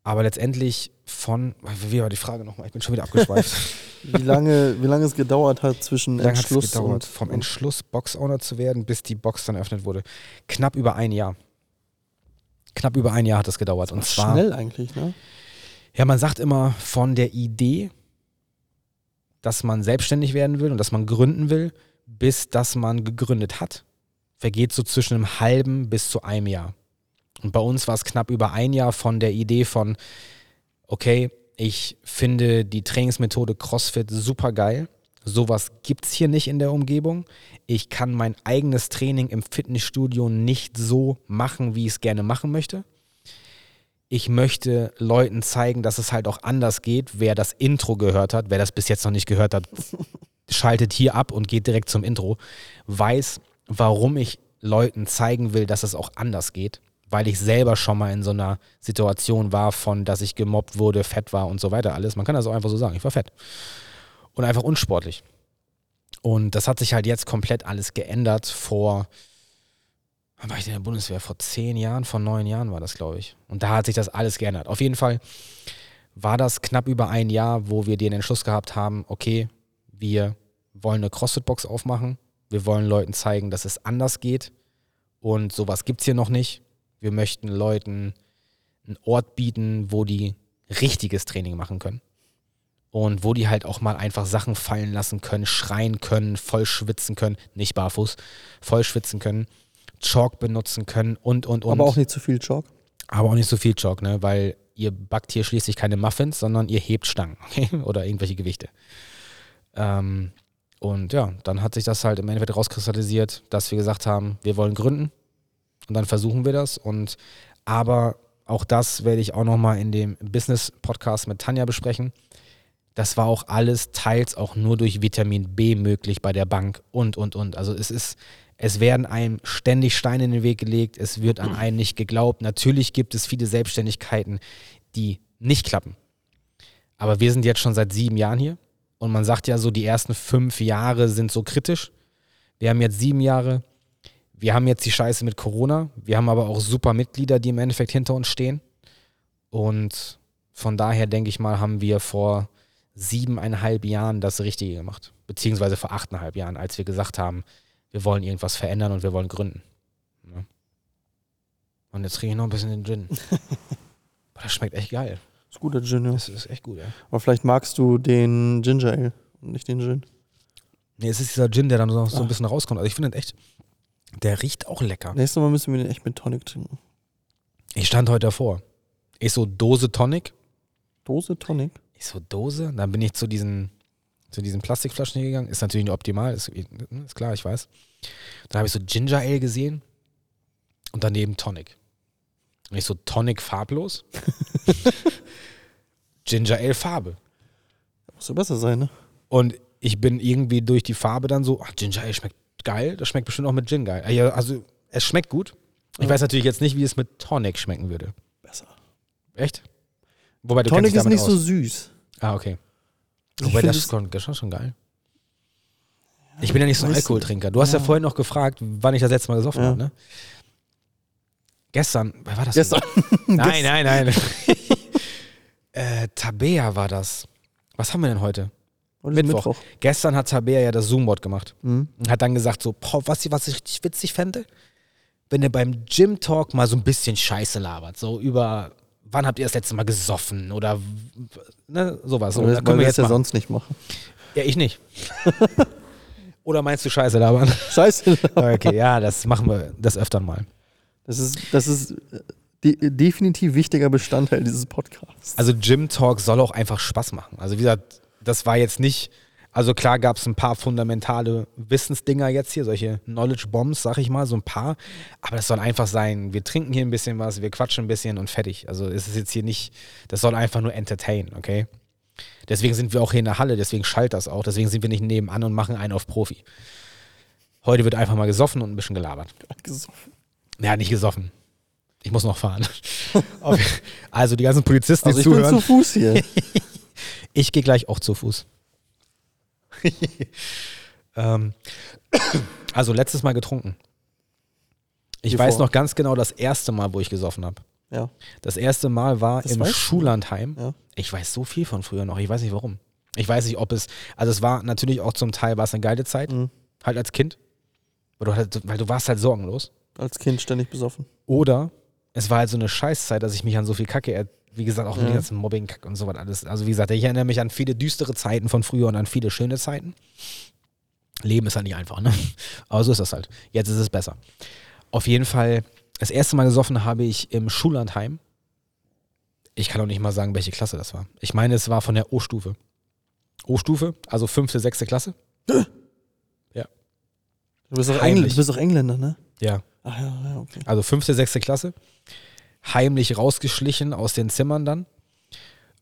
Aber letztendlich von, wie war die Frage nochmal? Ich bin schon wieder abgeschweift. wie, lange, wie lange es gedauert hat zwischen wie lange Entschluss es gedauert, und vom Entschluss, Box-Owner zu werden, bis die Box dann eröffnet wurde? Knapp über ein Jahr. Knapp über ein Jahr hat es gedauert. Und zwar, schnell eigentlich, ne? ja, man sagt immer von der Idee, dass man selbstständig werden will und dass man gründen will, bis dass man gegründet hat, vergeht so zwischen einem halben bis zu einem Jahr. Und bei uns war es knapp über ein Jahr von der Idee von, okay, ich finde die Trainingsmethode CrossFit super geil. Sowas gibt es hier nicht in der Umgebung. Ich kann mein eigenes Training im Fitnessstudio nicht so machen, wie ich es gerne machen möchte. Ich möchte Leuten zeigen, dass es halt auch anders geht. Wer das Intro gehört hat, wer das bis jetzt noch nicht gehört hat, schaltet hier ab und geht direkt zum Intro, weiß, warum ich Leuten zeigen will, dass es auch anders geht weil ich selber schon mal in so einer Situation war von, dass ich gemobbt wurde, fett war und so weiter alles. Man kann das auch einfach so sagen, ich war fett. Und einfach unsportlich. Und das hat sich halt jetzt komplett alles geändert vor, wann war ich in der Bundeswehr? Vor zehn Jahren, vor neun Jahren war das, glaube ich. Und da hat sich das alles geändert. Auf jeden Fall war das knapp über ein Jahr, wo wir den Entschluss gehabt haben, okay, wir wollen eine CrossFit-Box aufmachen. Wir wollen Leuten zeigen, dass es anders geht. Und sowas gibt es hier noch nicht. Wir möchten Leuten einen Ort bieten, wo die richtiges Training machen können. Und wo die halt auch mal einfach Sachen fallen lassen können, schreien können, voll schwitzen können, nicht barfuß, voll schwitzen können, Chalk benutzen können und, und, und. Aber auch nicht zu viel Chalk. Aber auch nicht so viel Chalk, ne? Weil ihr backt hier schließlich keine Muffins, sondern ihr hebt Stangen okay? oder irgendwelche Gewichte. Ähm, und ja, dann hat sich das halt im Endeffekt rauskristallisiert, dass wir gesagt haben, wir wollen gründen, und dann versuchen wir das. Und aber auch das werde ich auch nochmal in dem Business-Podcast mit Tanja besprechen. Das war auch alles teils auch nur durch Vitamin B möglich bei der Bank und, und, und. Also es ist, es werden einem ständig Steine in den Weg gelegt, es wird an einen nicht geglaubt. Natürlich gibt es viele Selbstständigkeiten, die nicht klappen. Aber wir sind jetzt schon seit sieben Jahren hier und man sagt ja so, die ersten fünf Jahre sind so kritisch. Wir haben jetzt sieben Jahre, wir haben jetzt die Scheiße mit Corona. Wir haben aber auch super Mitglieder, die im Endeffekt hinter uns stehen. Und von daher denke ich mal, haben wir vor siebeneinhalb Jahren das Richtige gemacht. Beziehungsweise vor achteinhalb Jahren, als wir gesagt haben, wir wollen irgendwas verändern und wir wollen gründen. Und jetzt trinke ich noch ein bisschen den Gin. das schmeckt echt geil. Das ist guter Gin, ja. Das ist echt gut, ja. Aber vielleicht magst du den Ginger Ale und nicht den Gin. Nee, es ist dieser Gin, der dann so, so ein Ach. bisschen rauskommt. Also ich finde den echt, der riecht auch lecker. Nächstes Mal müssen wir den echt mit Tonic trinken. Ich stand heute davor. Ich so Dose Tonic. Dose Tonic? Ich so Dose. Dann bin ich zu diesen, zu diesen Plastikflaschen hier gegangen. Ist natürlich nicht optimal, ist, ist klar, ich weiß. Dann habe ich so Ginger Ale gesehen und daneben Tonic. Und ich so Tonic farblos. Ginger Ale Farbe. Muss ja besser sein, ne? Und ich bin irgendwie durch die Farbe dann so, ach, Ginger Ale schmeckt geil. Das schmeckt bestimmt auch mit Gin geil. Also es schmeckt gut. Ich Ja. weiß natürlich jetzt nicht, wie es mit Tonic schmecken würde. Besser. Echt? Wobei du Tonic ist nicht so aus. süß. Ah, okay. Ich Wobei das ist schon, das ist schon geil. Ich bin ja nicht so ein weißt du, Alkoholtrinker. Du hast ja. ja. vorhin noch gefragt, wann ich das letzte Mal gesoffen Ja. habe, ne? Gestern, wer war das? Gestern. Nein, nein, nein. äh, Tabea war das. Was haben wir denn heute? Ist Mittwoch. Gestern hat Tabea ja das Zoom-Board gemacht. Mhm. Und hat dann gesagt so, boah, was, was ich richtig witzig fände, wenn ihr beim Gym-Talk mal so ein bisschen Scheiße labert. So über, wann habt ihr das letzte Mal gesoffen oder ne, sowas. So, Weil, da weil können wir jetzt das ja sonst nicht machen. Ja, ich nicht. Oder meinst du Scheiße labern? Scheiße. Okay, ja, das machen wir das öfter mal. Das ist, das ist äh, de definitiv wichtiger Bestandteil dieses Podcasts. Also Gym Talk soll auch einfach Spaß machen. Also wie gesagt, das war jetzt nicht, also klar gab es ein paar fundamentale Wissensdinger jetzt hier, solche Knowledge Bombs, sag ich mal, so ein paar. Aber das soll einfach sein, wir trinken hier ein bisschen was, wir quatschen ein bisschen und fertig. Also es ist jetzt hier nicht, das soll einfach nur entertain, okay? Deswegen sind wir auch hier in der Halle, deswegen schallt das auch, deswegen sind wir nicht nebenan und machen einen auf Profi. Heute wird einfach mal gesoffen und ein bisschen gelabert. Gesoffen. Ja, nicht gesoffen. Ich muss noch fahren. Also die ganzen Polizisten, die Also ich bin zuhören. zu Fuß hier. Ich gehe gleich auch zu Fuß. ähm, also letztes Mal getrunken. Ich Wie weiß vor? noch ganz genau das erste Mal, wo ich gesoffen habe. ja. Das erste Mal war Das im. Schullandheim. Ja. Ich weiß so viel von früher noch. Ich weiß nicht warum. Ich weiß nicht, ob es, also es war natürlich auch zum Teil war es eine geile Zeit, Mhm. halt als Kind. Weil du, halt, weil du warst halt sorgenlos. Als Kind ständig besoffen. Oder es war halt so eine Scheißzeit, dass ich mich an so viel Kacke, er- wie gesagt, auch Ja. den ganzen Mobbing Kack und so was alles. Also wie gesagt, ich erinnere mich an viele düstere Zeiten von früher und an viele schöne Zeiten. Leben ist halt nicht einfach, ne? Aber so ist das halt. Jetzt ist es besser. Auf jeden Fall, das erste Mal gesoffen habe ich im Schullandheim. Ich kann auch nicht mal sagen, welche Klasse das war. Ich meine, es war von der O-Stufe. O-Stufe, also fünfte, sechste Klasse. Du bist. Engl du bist doch Engländer, ne? Ja. Ach ja, ja, okay. Also fünfte, sechste Klasse. Heimlich rausgeschlichen aus den Zimmern dann.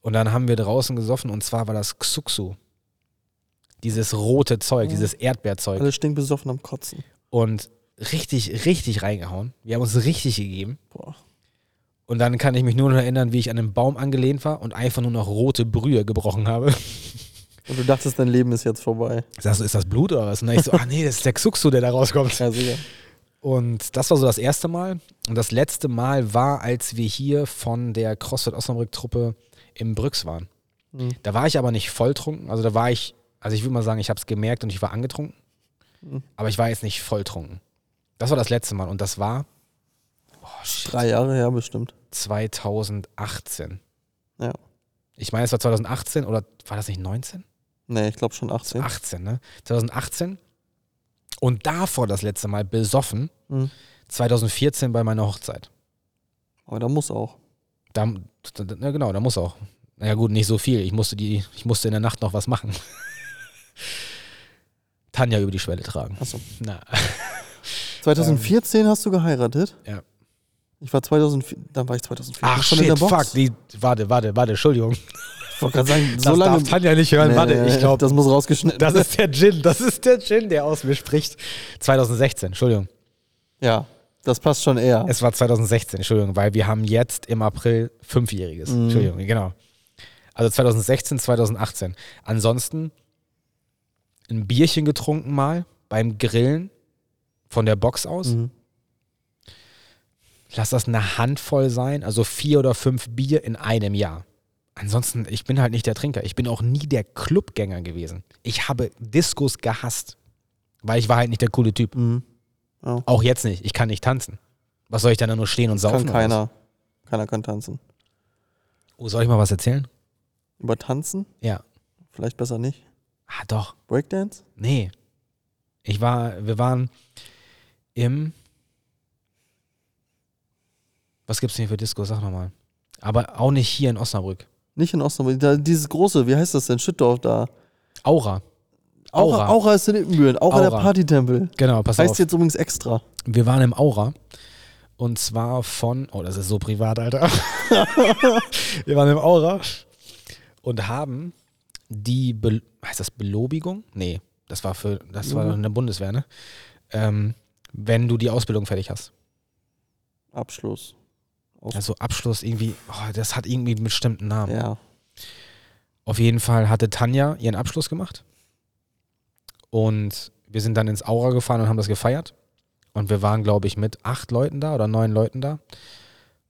Und dann haben wir draußen gesoffen und zwar war das Xuxu. Dieses rote Zeug, Ja. dieses Erdbeerzeug. Alle stinkbesoffen am Kotzen. Und richtig, richtig reingehauen. Wir haben uns richtig gegeben. Boah. Und dann kann ich mich nur noch erinnern, wie ich an einem Baum angelehnt war und einfach nur noch rote Brühe gebrochen habe. Und du dachtest, dein Leben ist jetzt vorbei. Ich sag so, ist das Blut oder was? Und dann ich so, ah nee, das ist der Xuxu, der da rauskommt. Ja, sicher. Und das war so das erste Mal. Und das letzte Mal war, als wir hier von der CrossFit Osnabrück-Truppe im Brüx waren. Mhm. Da war ich aber nicht volltrunken. Also da war ich, also ich würde mal sagen, ich habe es gemerkt und ich war angetrunken. Mhm. Aber ich war jetzt nicht volltrunken. Das war das letzte Mal. Und das war oh, shit, Drei Jahre her bestimmt. 2018. Ja. Ich meine, es war 2018 oder war das nicht 19? Nee, ich glaube schon 18. 18, ne? 2018. Und davor das letzte Mal besoffen, Mhm. 2014 bei meiner Hochzeit. Aber da muss auch. Da, ja genau, da muss auch. Naja gut, nicht so viel. Ich musste, die, ich musste in der Nacht noch was machen. Tanja über die Schwelle tragen. Achso. Na, 2014 hast du geheiratet? ja. Ich war 2004, dann war ich 2004 Ach schon shit, in der Box. fuck. Die, warte, warte, warte, Entschuldigung. Wollte gerade sagen, so das lange. darf Tanja nicht hören. Nee, warte, ich glaube, Das muss rausgeschnitten das ist der Gin. Das ist der Gin, der aus mir spricht. 2016, Entschuldigung. Ja, das passt schon eher. Es war 2016, Entschuldigung, weil wir haben jetzt im April Fünfjähriges. Mhm. Entschuldigung, genau. Also 2016, 2018. Ansonsten ein Bierchen getrunken mal beim Grillen von der Box aus. Mhm. Lass das eine Handvoll sein, also vier oder fünf Bier in einem Jahr. Ansonsten, ich bin halt nicht der Trinker. Ich bin auch nie der Clubgänger gewesen. Ich habe Diskos gehasst, weil ich war halt nicht der coole Typ. Mhm. Auch jetzt nicht. Ich kann nicht tanzen. Was soll ich dann da nur stehen und saufen? Kann keiner. Keiner kann tanzen. Oh, soll ich mal was erzählen? Über Tanzen? Ja. Vielleicht besser nicht. Ah, doch. Breakdance? Nee. Ich war, wir waren im. Was gibt's denn hier für Disco? Sag nochmal. Aber auch nicht hier in Osnabrück. Nicht in Osnabrück. Da, dieses große, wie heißt das denn? Schüttdorf da. Aura. Aura, Aura. Aura ist in Ippenbüren. Aura, der Aura. Partytempel. Genau, pass Heißt auf. jetzt übrigens extra. Wir waren im Aura. Und zwar von. Oh, das ist so privat, Alter. wir waren im Aura und haben die. Be heißt das Belobigung? Nee, das war für. Das war Mhm. in der Bundeswehr, ne? Ähm, wenn du die Ausbildung fertig hast. Abschluss. Aus Also Abschluss irgendwie, oh, das hat irgendwie einen bestimmten Namen. ja. Auf jeden Fall hatte Tanja ihren Abschluss gemacht. Und wir sind dann ins Aura gefahren und haben das gefeiert. Und wir waren, glaube ich, mit acht Leuten da oder neun Leuten da.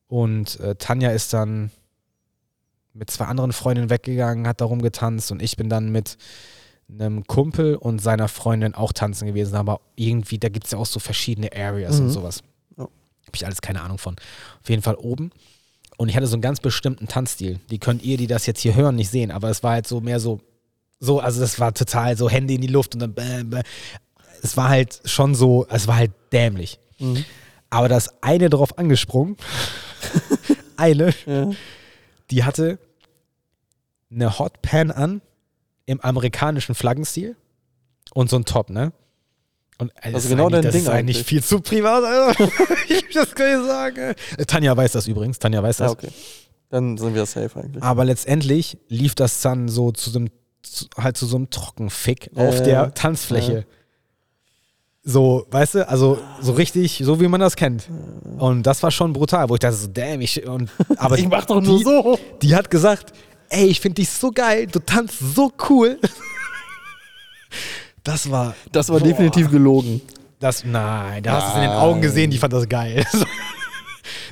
Und äh, Tanja ist dann mit zwei anderen Freundinnen weggegangen, hat da rumgetanzt und ich bin dann mit einem Kumpel und seiner Freundin auch tanzen gewesen. Aber irgendwie, da gibt es ja auch so verschiedene Areas Mhm. und sowas. Habe ich alles keine Ahnung von. Auf jeden Fall oben. Und ich hatte so einen ganz bestimmten Tanzstil. Die könnt ihr, die das jetzt hier hören, nicht sehen, aber es war halt so mehr so, so, also das war total so Hände in die Luft und dann bäm, bäm. Es war halt schon so, es war halt dämlich. Mhm. Aber das eine drauf angesprungen, eine, ja. die hatte eine Hotpan an im amerikanischen Flaggenstil und so ein Top, ne? Und äh, das Also ist genau eigentlich- dein das Ding ist eigentlich eigentlich. viel zu privat, Alter. ich das kann ich sagen. Äh, Tanja weiß das übrigens, Tanja weiß das. Ja, okay. Dann sind wir safe eigentlich. Aber letztendlich lief das dann so zu so einem, zu, halt zu so einem Trockenfick Ja, auf der. Tanzfläche. So, weißt du, also so richtig, so wie man das kennt. Und das war schon brutal, wo ich dachte so, damn, ich, und, aber Ich mach doch nur die, so. Die hat gesagt, ey, ich finde dich so geil, du tanzt so cool. Das war, Das war Boah. definitiv gelogen. das, nein, da hast du es in den Augen gesehen, die fand das geil.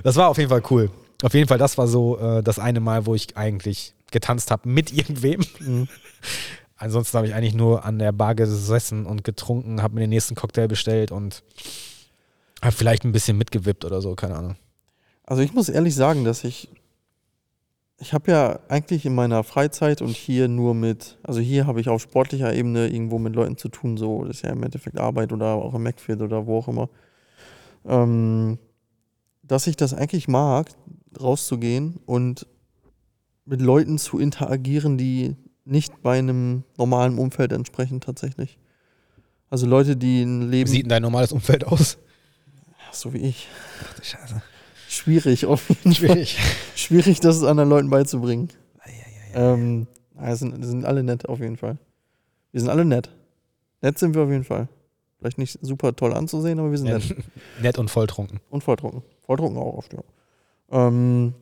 Das war auf jeden Fall cool. Auf jeden Fall, das war so äh, das eine Mal, wo ich eigentlich getanzt habe mit irgendwem. Mhm. Ansonsten habe ich eigentlich nur an der Bar gesessen und getrunken, habe mir den nächsten Cocktail bestellt und habe vielleicht ein bisschen mitgewippt oder so, keine Ahnung. Also ich muss ehrlich sagen, dass ich, ich habe ja eigentlich in meiner Freizeit und hier nur mit, also hier habe ich auf sportlicher Ebene irgendwo mit Leuten zu tun, so, das ist ja im Endeffekt Arbeit oder auch im Macfield oder wo auch immer, ähm, dass ich das eigentlich mag, rauszugehen und mit Leuten zu interagieren, die nicht bei einem normalen Umfeld entsprechen tatsächlich. Also Leute, die ein Wie Leben, sieht denn dein normales Umfeld aus? so wie ich, Ach du Scheiße. Schwierig auf jeden Fall. Schwierig. schwierig, das anderen Leuten beizubringen. Ähm, ja, sind, sind alle nett auf jeden Fall. Wir sind alle nett. Nett sind wir auf jeden Fall. Vielleicht nicht super toll anzusehen, aber wir sind nett. Nett und volltrunken. Und volltrunken. Volltrunken auch oft, ja. Ähm,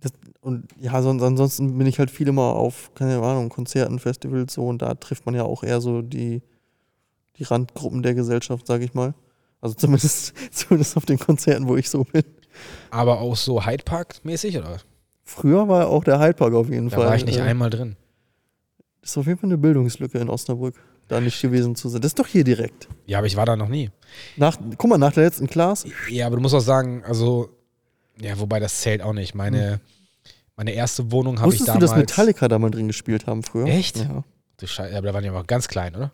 das, und ja, sonst, ansonsten bin ich halt viel immer auf, keine Ahnung, Konzerten, Festivals so und da trifft man ja auch eher so die, die Randgruppen der Gesellschaft, sage ich mal. Also zumindest, zumindest auf den Konzerten, wo ich so bin. Aber auch so Hyde Park-mäßig, oder? Früher war auch der Hydepark auf jeden Da Fall. war ich nicht äh, einmal drin. Ist auf jeden Fall eine Bildungslücke in Osnabrück, da nicht gewesen zu sein. Das ist doch hier direkt. Ja, aber ich war da noch nie. Nach, guck mal, nach der letzten Class. Ja, aber du musst auch sagen, also, ja, wobei das zählt auch nicht. Meine, meine erste Wohnung habe ich Wusstest du, damals. dass Metallica da mal drin gespielt haben früher? Echt? Ja. Du Scheiße, aber da waren die aber ganz klein, oder?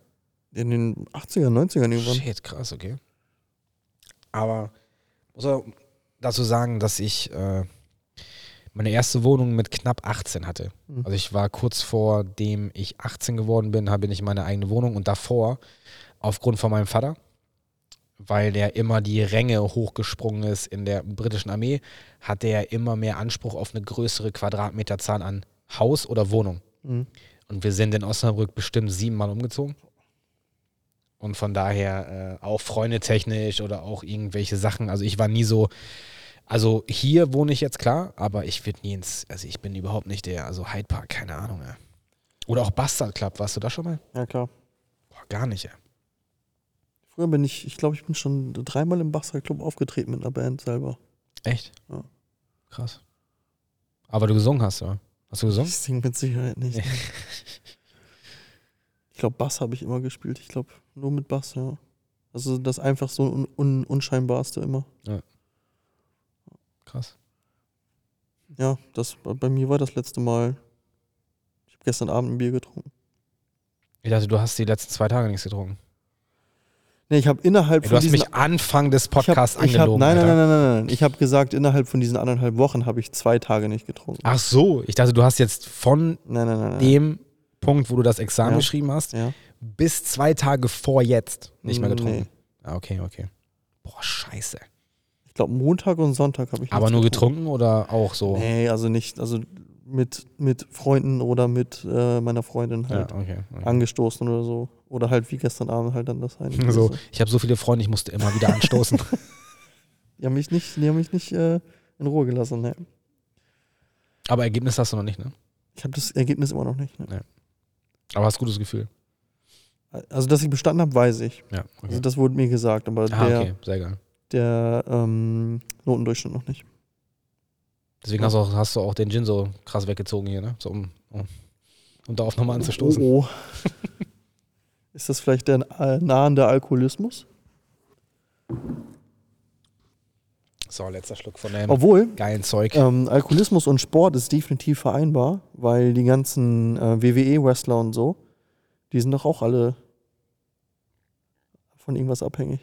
In den 80er, 90ern irgendwann. Shit, krass, okay. Aber muss auch dazu sagen, dass ich äh, meine erste Wohnung mit knapp 18 hatte. Mhm. Also ich war kurz vor dem ich 18 geworden bin, habe ich meine eigene Wohnung und davor aufgrund von meinem Vater, weil der immer die Ränge hochgesprungen ist in der britischen Armee, hatte er immer mehr Anspruch auf eine größere Quadratmeterzahl an Haus oder Wohnung. Mhm. Und wir sind in Osnabrück bestimmt siebenmal umgezogen. Und von daher äh, auch freundetechnisch oder auch irgendwelche Sachen. Also ich war nie so, also hier wohne ich jetzt klar, aber ich würde nie ins, also ich bin überhaupt nicht der, also Hyde Park, keine Ahnung. Ey. Oder auch Bastard Club, warst du da schon mal? Ja, klar. Boah, gar nicht, ey. Früher bin ich, ich glaube, ich bin schon dreimal im Bachser Club aufgetreten mit einer Band selber. Echt? Ja. Krass. Aber du gesungen hast, oder? Hast du gesungen? Ich singe mit Sicherheit nicht. ich glaube, Bass habe ich immer gespielt. Ich glaube, nur mit Bass, ja. Also das einfach so un un unscheinbarste immer. Krass. Ja, das bei mir war das letzte Mal. Ich habe gestern Abend ein Bier getrunken. Ich dachte, du hast die letzten zwei Tage nichts getrunken. Nee, ich habe innerhalb Ey, von du hast mich Anfang des ich hab, Podcasts ich hab, angelogen. nein, nein, nein, nein, nein, nein. Ich habe gesagt, innerhalb von diesen anderthalb Wochen habe ich zwei Tage nicht getrunken. Ach so, ich dachte, du hast jetzt von Nein, nein, nein, nein. dem Punkt, wo du das Examen Ja. geschrieben hast, Ja. bis zwei Tage vor jetzt nicht mehr Nee. getrunken. Ah, okay, okay. Boah, scheiße. Ich glaube, Montag und Sonntag habe ich Aber nur getrunken oder auch so? Nee, also nicht, also mit, mit Freunden oder mit äh, meiner Freundin Ja, halt okay. okay. angestoßen oder so. Oder halt wie gestern Abend halt dann das eine. So, ich habe so viele Freunde, ich musste immer wieder anstoßen. Die haben mich nicht, die haben mich nicht äh, in Ruhe gelassen. Ne. Aber Ergebnis hast du noch nicht, ne? Ich habe das Ergebnis immer noch nicht. Ne. Aber hast gutes Gefühl. Also, dass ich bestanden habe, weiß ich. Ja, okay. Also, das wurde mir gesagt, aber ah, der, okay, sehr geil. der ähm, Notendurchschnitt noch nicht. Deswegen hast du, auch, hast du auch den Gin so krass weggezogen hier, ne? So, um, um, um darauf nochmal anzustoßen. Oh, oh. Ist das vielleicht der äh, nahende Alkoholismus? So, letzter Schluck von dem Obwohl, geilen Zeug. Ähm, Alkoholismus und Sport ist definitiv vereinbar, weil die ganzen äh, WWE-Wrestler und so, die sind doch auch alle von irgendwas abhängig.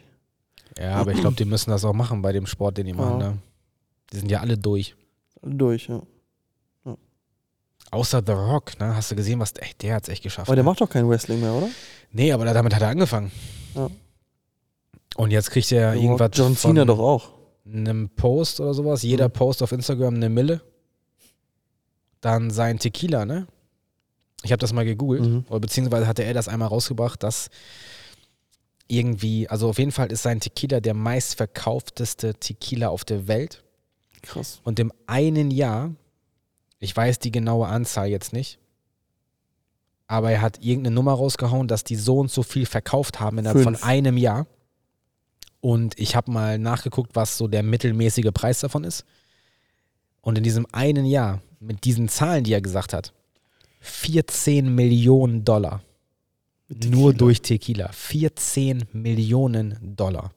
Ja, aber ich glaube, die müssen das auch machen bei dem Sport, den die machen, Ja. ne? Die sind ja alle durch. Alle durch, ja. Außer The Rock, ne? Hast du gesehen, was ey, der hat's echt geschafft. Aber der ne? macht doch kein Wrestling mehr, oder? Nee, aber damit hat er angefangen. Ja. Und jetzt kriegt er irgendwas John von Cena doch auch. Einem Post oder sowas. Jeder Mhm. Post auf Instagram eine Mille. Dann sein Tequila, ne? Ich habe das mal gegoogelt. Mhm. Oder beziehungsweise hatte er das einmal rausgebracht, dass irgendwie, also auf jeden Fall ist sein Tequila der meistverkaufteste Tequila auf der Welt. Krass. Und im einen Jahr, ich weiß die genaue Anzahl jetzt nicht, aber er hat irgendeine Nummer rausgehauen, dass die so und so viel verkauft haben innerhalb Fünf. von einem Jahr. Und ich habe mal nachgeguckt, was so der mittelmäßige Preis davon ist. Und in diesem einen Jahr, mit diesen Zahlen, die er gesagt hat, 14 Millionen Dollar. Nur durch Tequila. 14 Millionen Dollar.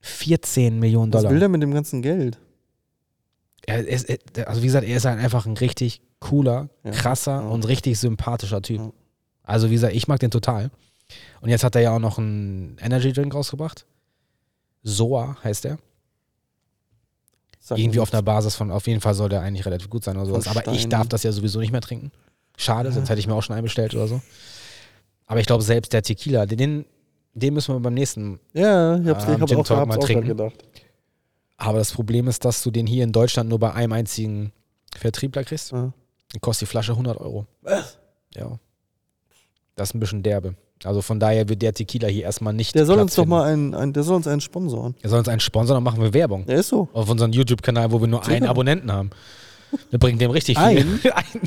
14 Millionen Was Dollar. will der mit dem ganzen Geld? Er ist, er- also wie gesagt, er ist halt einfach ein richtig cooler, krasser ja. und richtig sympathischer Typ. Ja. Also wie gesagt, ich mag den total. Und jetzt hat er ja auch noch einen Energy Drink rausgebracht. Soa heißt er. Sag Irgendwie auf einer Basis von, auf jeden Fall soll der eigentlich relativ gut sein oder sowas. Aber ich darf das ja sowieso nicht mehr trinken. Schade, Ja. sonst hätte ich mir auch schon einbestellt oder so. Aber ich glaube, selbst der Tequila, den, den müssen wir beim nächsten. Ja, ich hab's, Ah, ich hab Gin auch, Talk mal trinken. gedacht. Aber das Problem ist, dass du den hier in Deutschland nur bei einem einzigen Vertriebler kriegst. Ja. Dann kostet die Flasche 100 Euro. Ja. Das ist ein bisschen derbe. Also von daher wird der Tequila hier erstmal nicht. Der soll Platz uns doch finden. mal einen, einen, der soll uns einen sponsoren. Er soll uns einen Sponsor, dann machen wir Werbung. Der ist so. Auf unserem YouTube-Kanal, wo wir nur einen Sicher. Abonnenten haben. Wir bringen dem richtig viel. Einen? Einen.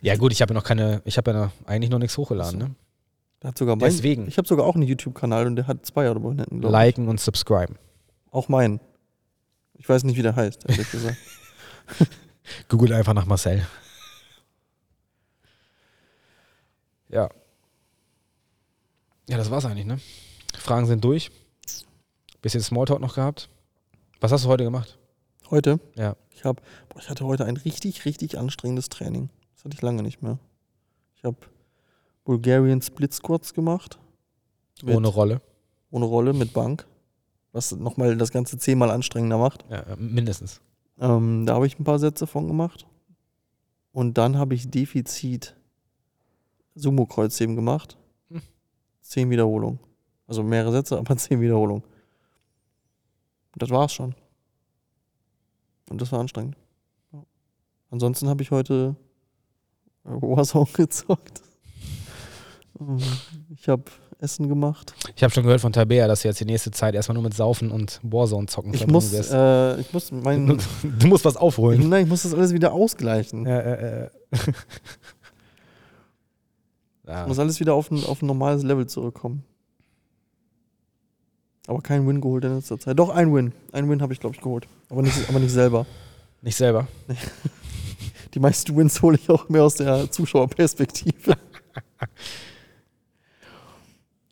Ja, gut, ich habe ja noch keine, ich habe ja noch, eigentlich noch nichts hochgeladen. Ne? Der hat sogar meinen. Deswegen. Ich habe sogar auch einen YouTube-Kanal und der hat zwei Abonnenten, glaube ich. Liken und subscriben. Auch meinen. Ich weiß nicht, wie der heißt, ehrlich gesagt. Googelt einfach nach Marcel. Ja. Ja, das war's eigentlich, ne? Fragen sind durch. Bisschen Smalltalk noch gehabt. Was hast du heute gemacht? Heute? Ja. Ich habe, ich hatte heute ein richtig, richtig anstrengendes Training. Das hatte ich lange nicht mehr. Ich habe Bulgarian Split Squats gemacht. Mit- Ohne Rolle. Ohne Rolle mit Bank. Was nochmal das Ganze zehnmal anstrengender macht. Ja, äh, mindestens. Ähm, da habe ich ein paar Sätze von gemacht. Und dann habe ich Defizit Sumo-Kreuzheben gemacht. Zehn Wiederholungen. Also mehrere Sätze, aber zehn Wiederholungen. Und das war's schon. Und das war anstrengend. Ja. Ansonsten habe ich heute äh, Warzone gezockt. Ähm, Ich habe Essen gemacht. Ich habe schon gehört von Tabea, dass du jetzt die nächste Zeit erstmal nur mit Saufen und Warzone zocken Ich muss, äh, ich muss mein, du musst was ich, aufholen. nein, ich muss das alles wieder ausgleichen. Ja, äh, äh. Ja. Muss alles wieder auf ein, auf ein normales Level zurückkommen. Aber kein Win geholt in letzter Zeit. Doch, ein Win. Ein Win habe ich, glaube ich, geholt. Aber nicht, aber nicht selber. Nicht selber. Die meisten Wins hole ich auch mehr aus der Zuschauerperspektive.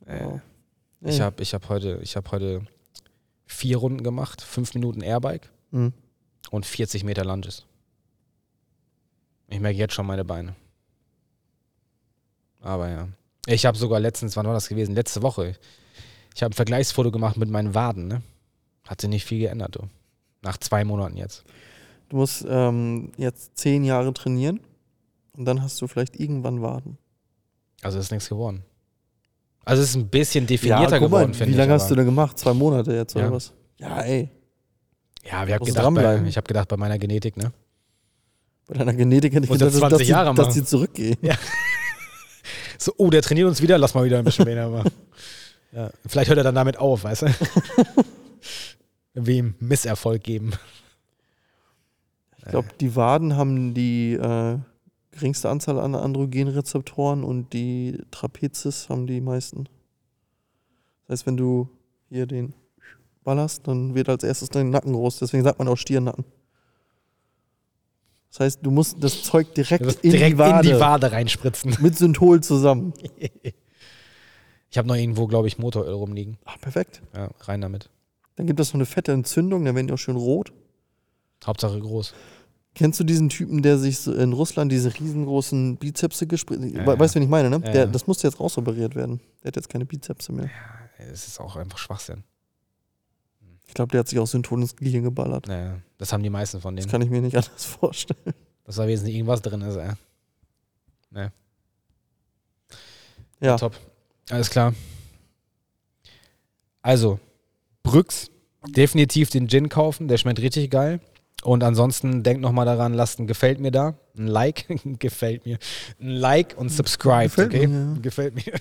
Äh, Wow. Ich Nee. habe ich hab heute, ich hab heute vier Runden gemacht, fünf Minuten Airbike Hm. und 40 Meter Lunges. Ich merke jetzt schon meine Beine. Aber ja. Ich habe sogar letztens, wann war das gewesen? Letzte Woche. Ich habe ein Vergleichsfoto gemacht mit meinen Waden, ne? Hat sich nicht viel geändert, du. Nach zwei Monaten jetzt. Du musst ähm, jetzt zehn Jahre trainieren und dann hast du vielleicht irgendwann Waden. Also ist nichts geworden. Also es ist ein bisschen definierter guck mal, geworden, finde Wie ich. lange hast du denn gemacht? Zwei Monate jetzt oder Ja. was? Ja, ey. Ja, wir haben gedacht, bei, ich habe gedacht, bei meiner Genetik, ne? Bei deiner Genetik hätte ich gedacht, dass, 20 die, Jahre dass machen. die zurückgehen. So, oh, der trainiert uns wieder, lass mal wieder ein bisschen weniger machen. Ja, vielleicht hört er dann damit auf, weißt du? Ihm Misserfolg geben. Ich glaube, die Waden haben die äh, geringste Anzahl an Androgenrezeptoren und die Trapezis haben die meisten. Das heißt, wenn du hier den ballerst, dann wird als erstes dein Nacken groß. Deswegen sagt man auch Stirnnacken. Das heißt, du musst das Zeug direkt, musst in, direkt die Wade, in die Wade reinspritzen. mit Synthol zusammen. Ich habe noch irgendwo, glaube ich, Motoröl rumliegen. Ah, perfekt. Ja, rein damit. Dann gibt es noch eine fette Entzündung, dann werden die auch schön rot. Hauptsache groß. Kennst du diesen Typen, der sich in Russland diese riesengroßen Bizepse gespritzt Ja, We- Weißt du, wen ich meine, ne? Ja, der, ja. Das musste jetzt rausoperiert werden. Der hat jetzt keine Bizepse mehr. Es ist auch einfach Schwachsinn. Ich glaube, der hat sich auch Synthol ins Gehirn geballert. Naja, das haben die meisten von Das denen. kann ich mir nicht anders vorstellen. Dass da wesentlich irgendwas drin ist, ey. Ja, Top. Alles klar. Also, Brüx, definitiv den Gin kaufen, der schmeckt richtig geil. Und ansonsten denkt nochmal daran, lasst ein Gefällt mir da, ein Like, gefällt mir, ein Like und subscribe, okay? mir, ja. Gefällt mir.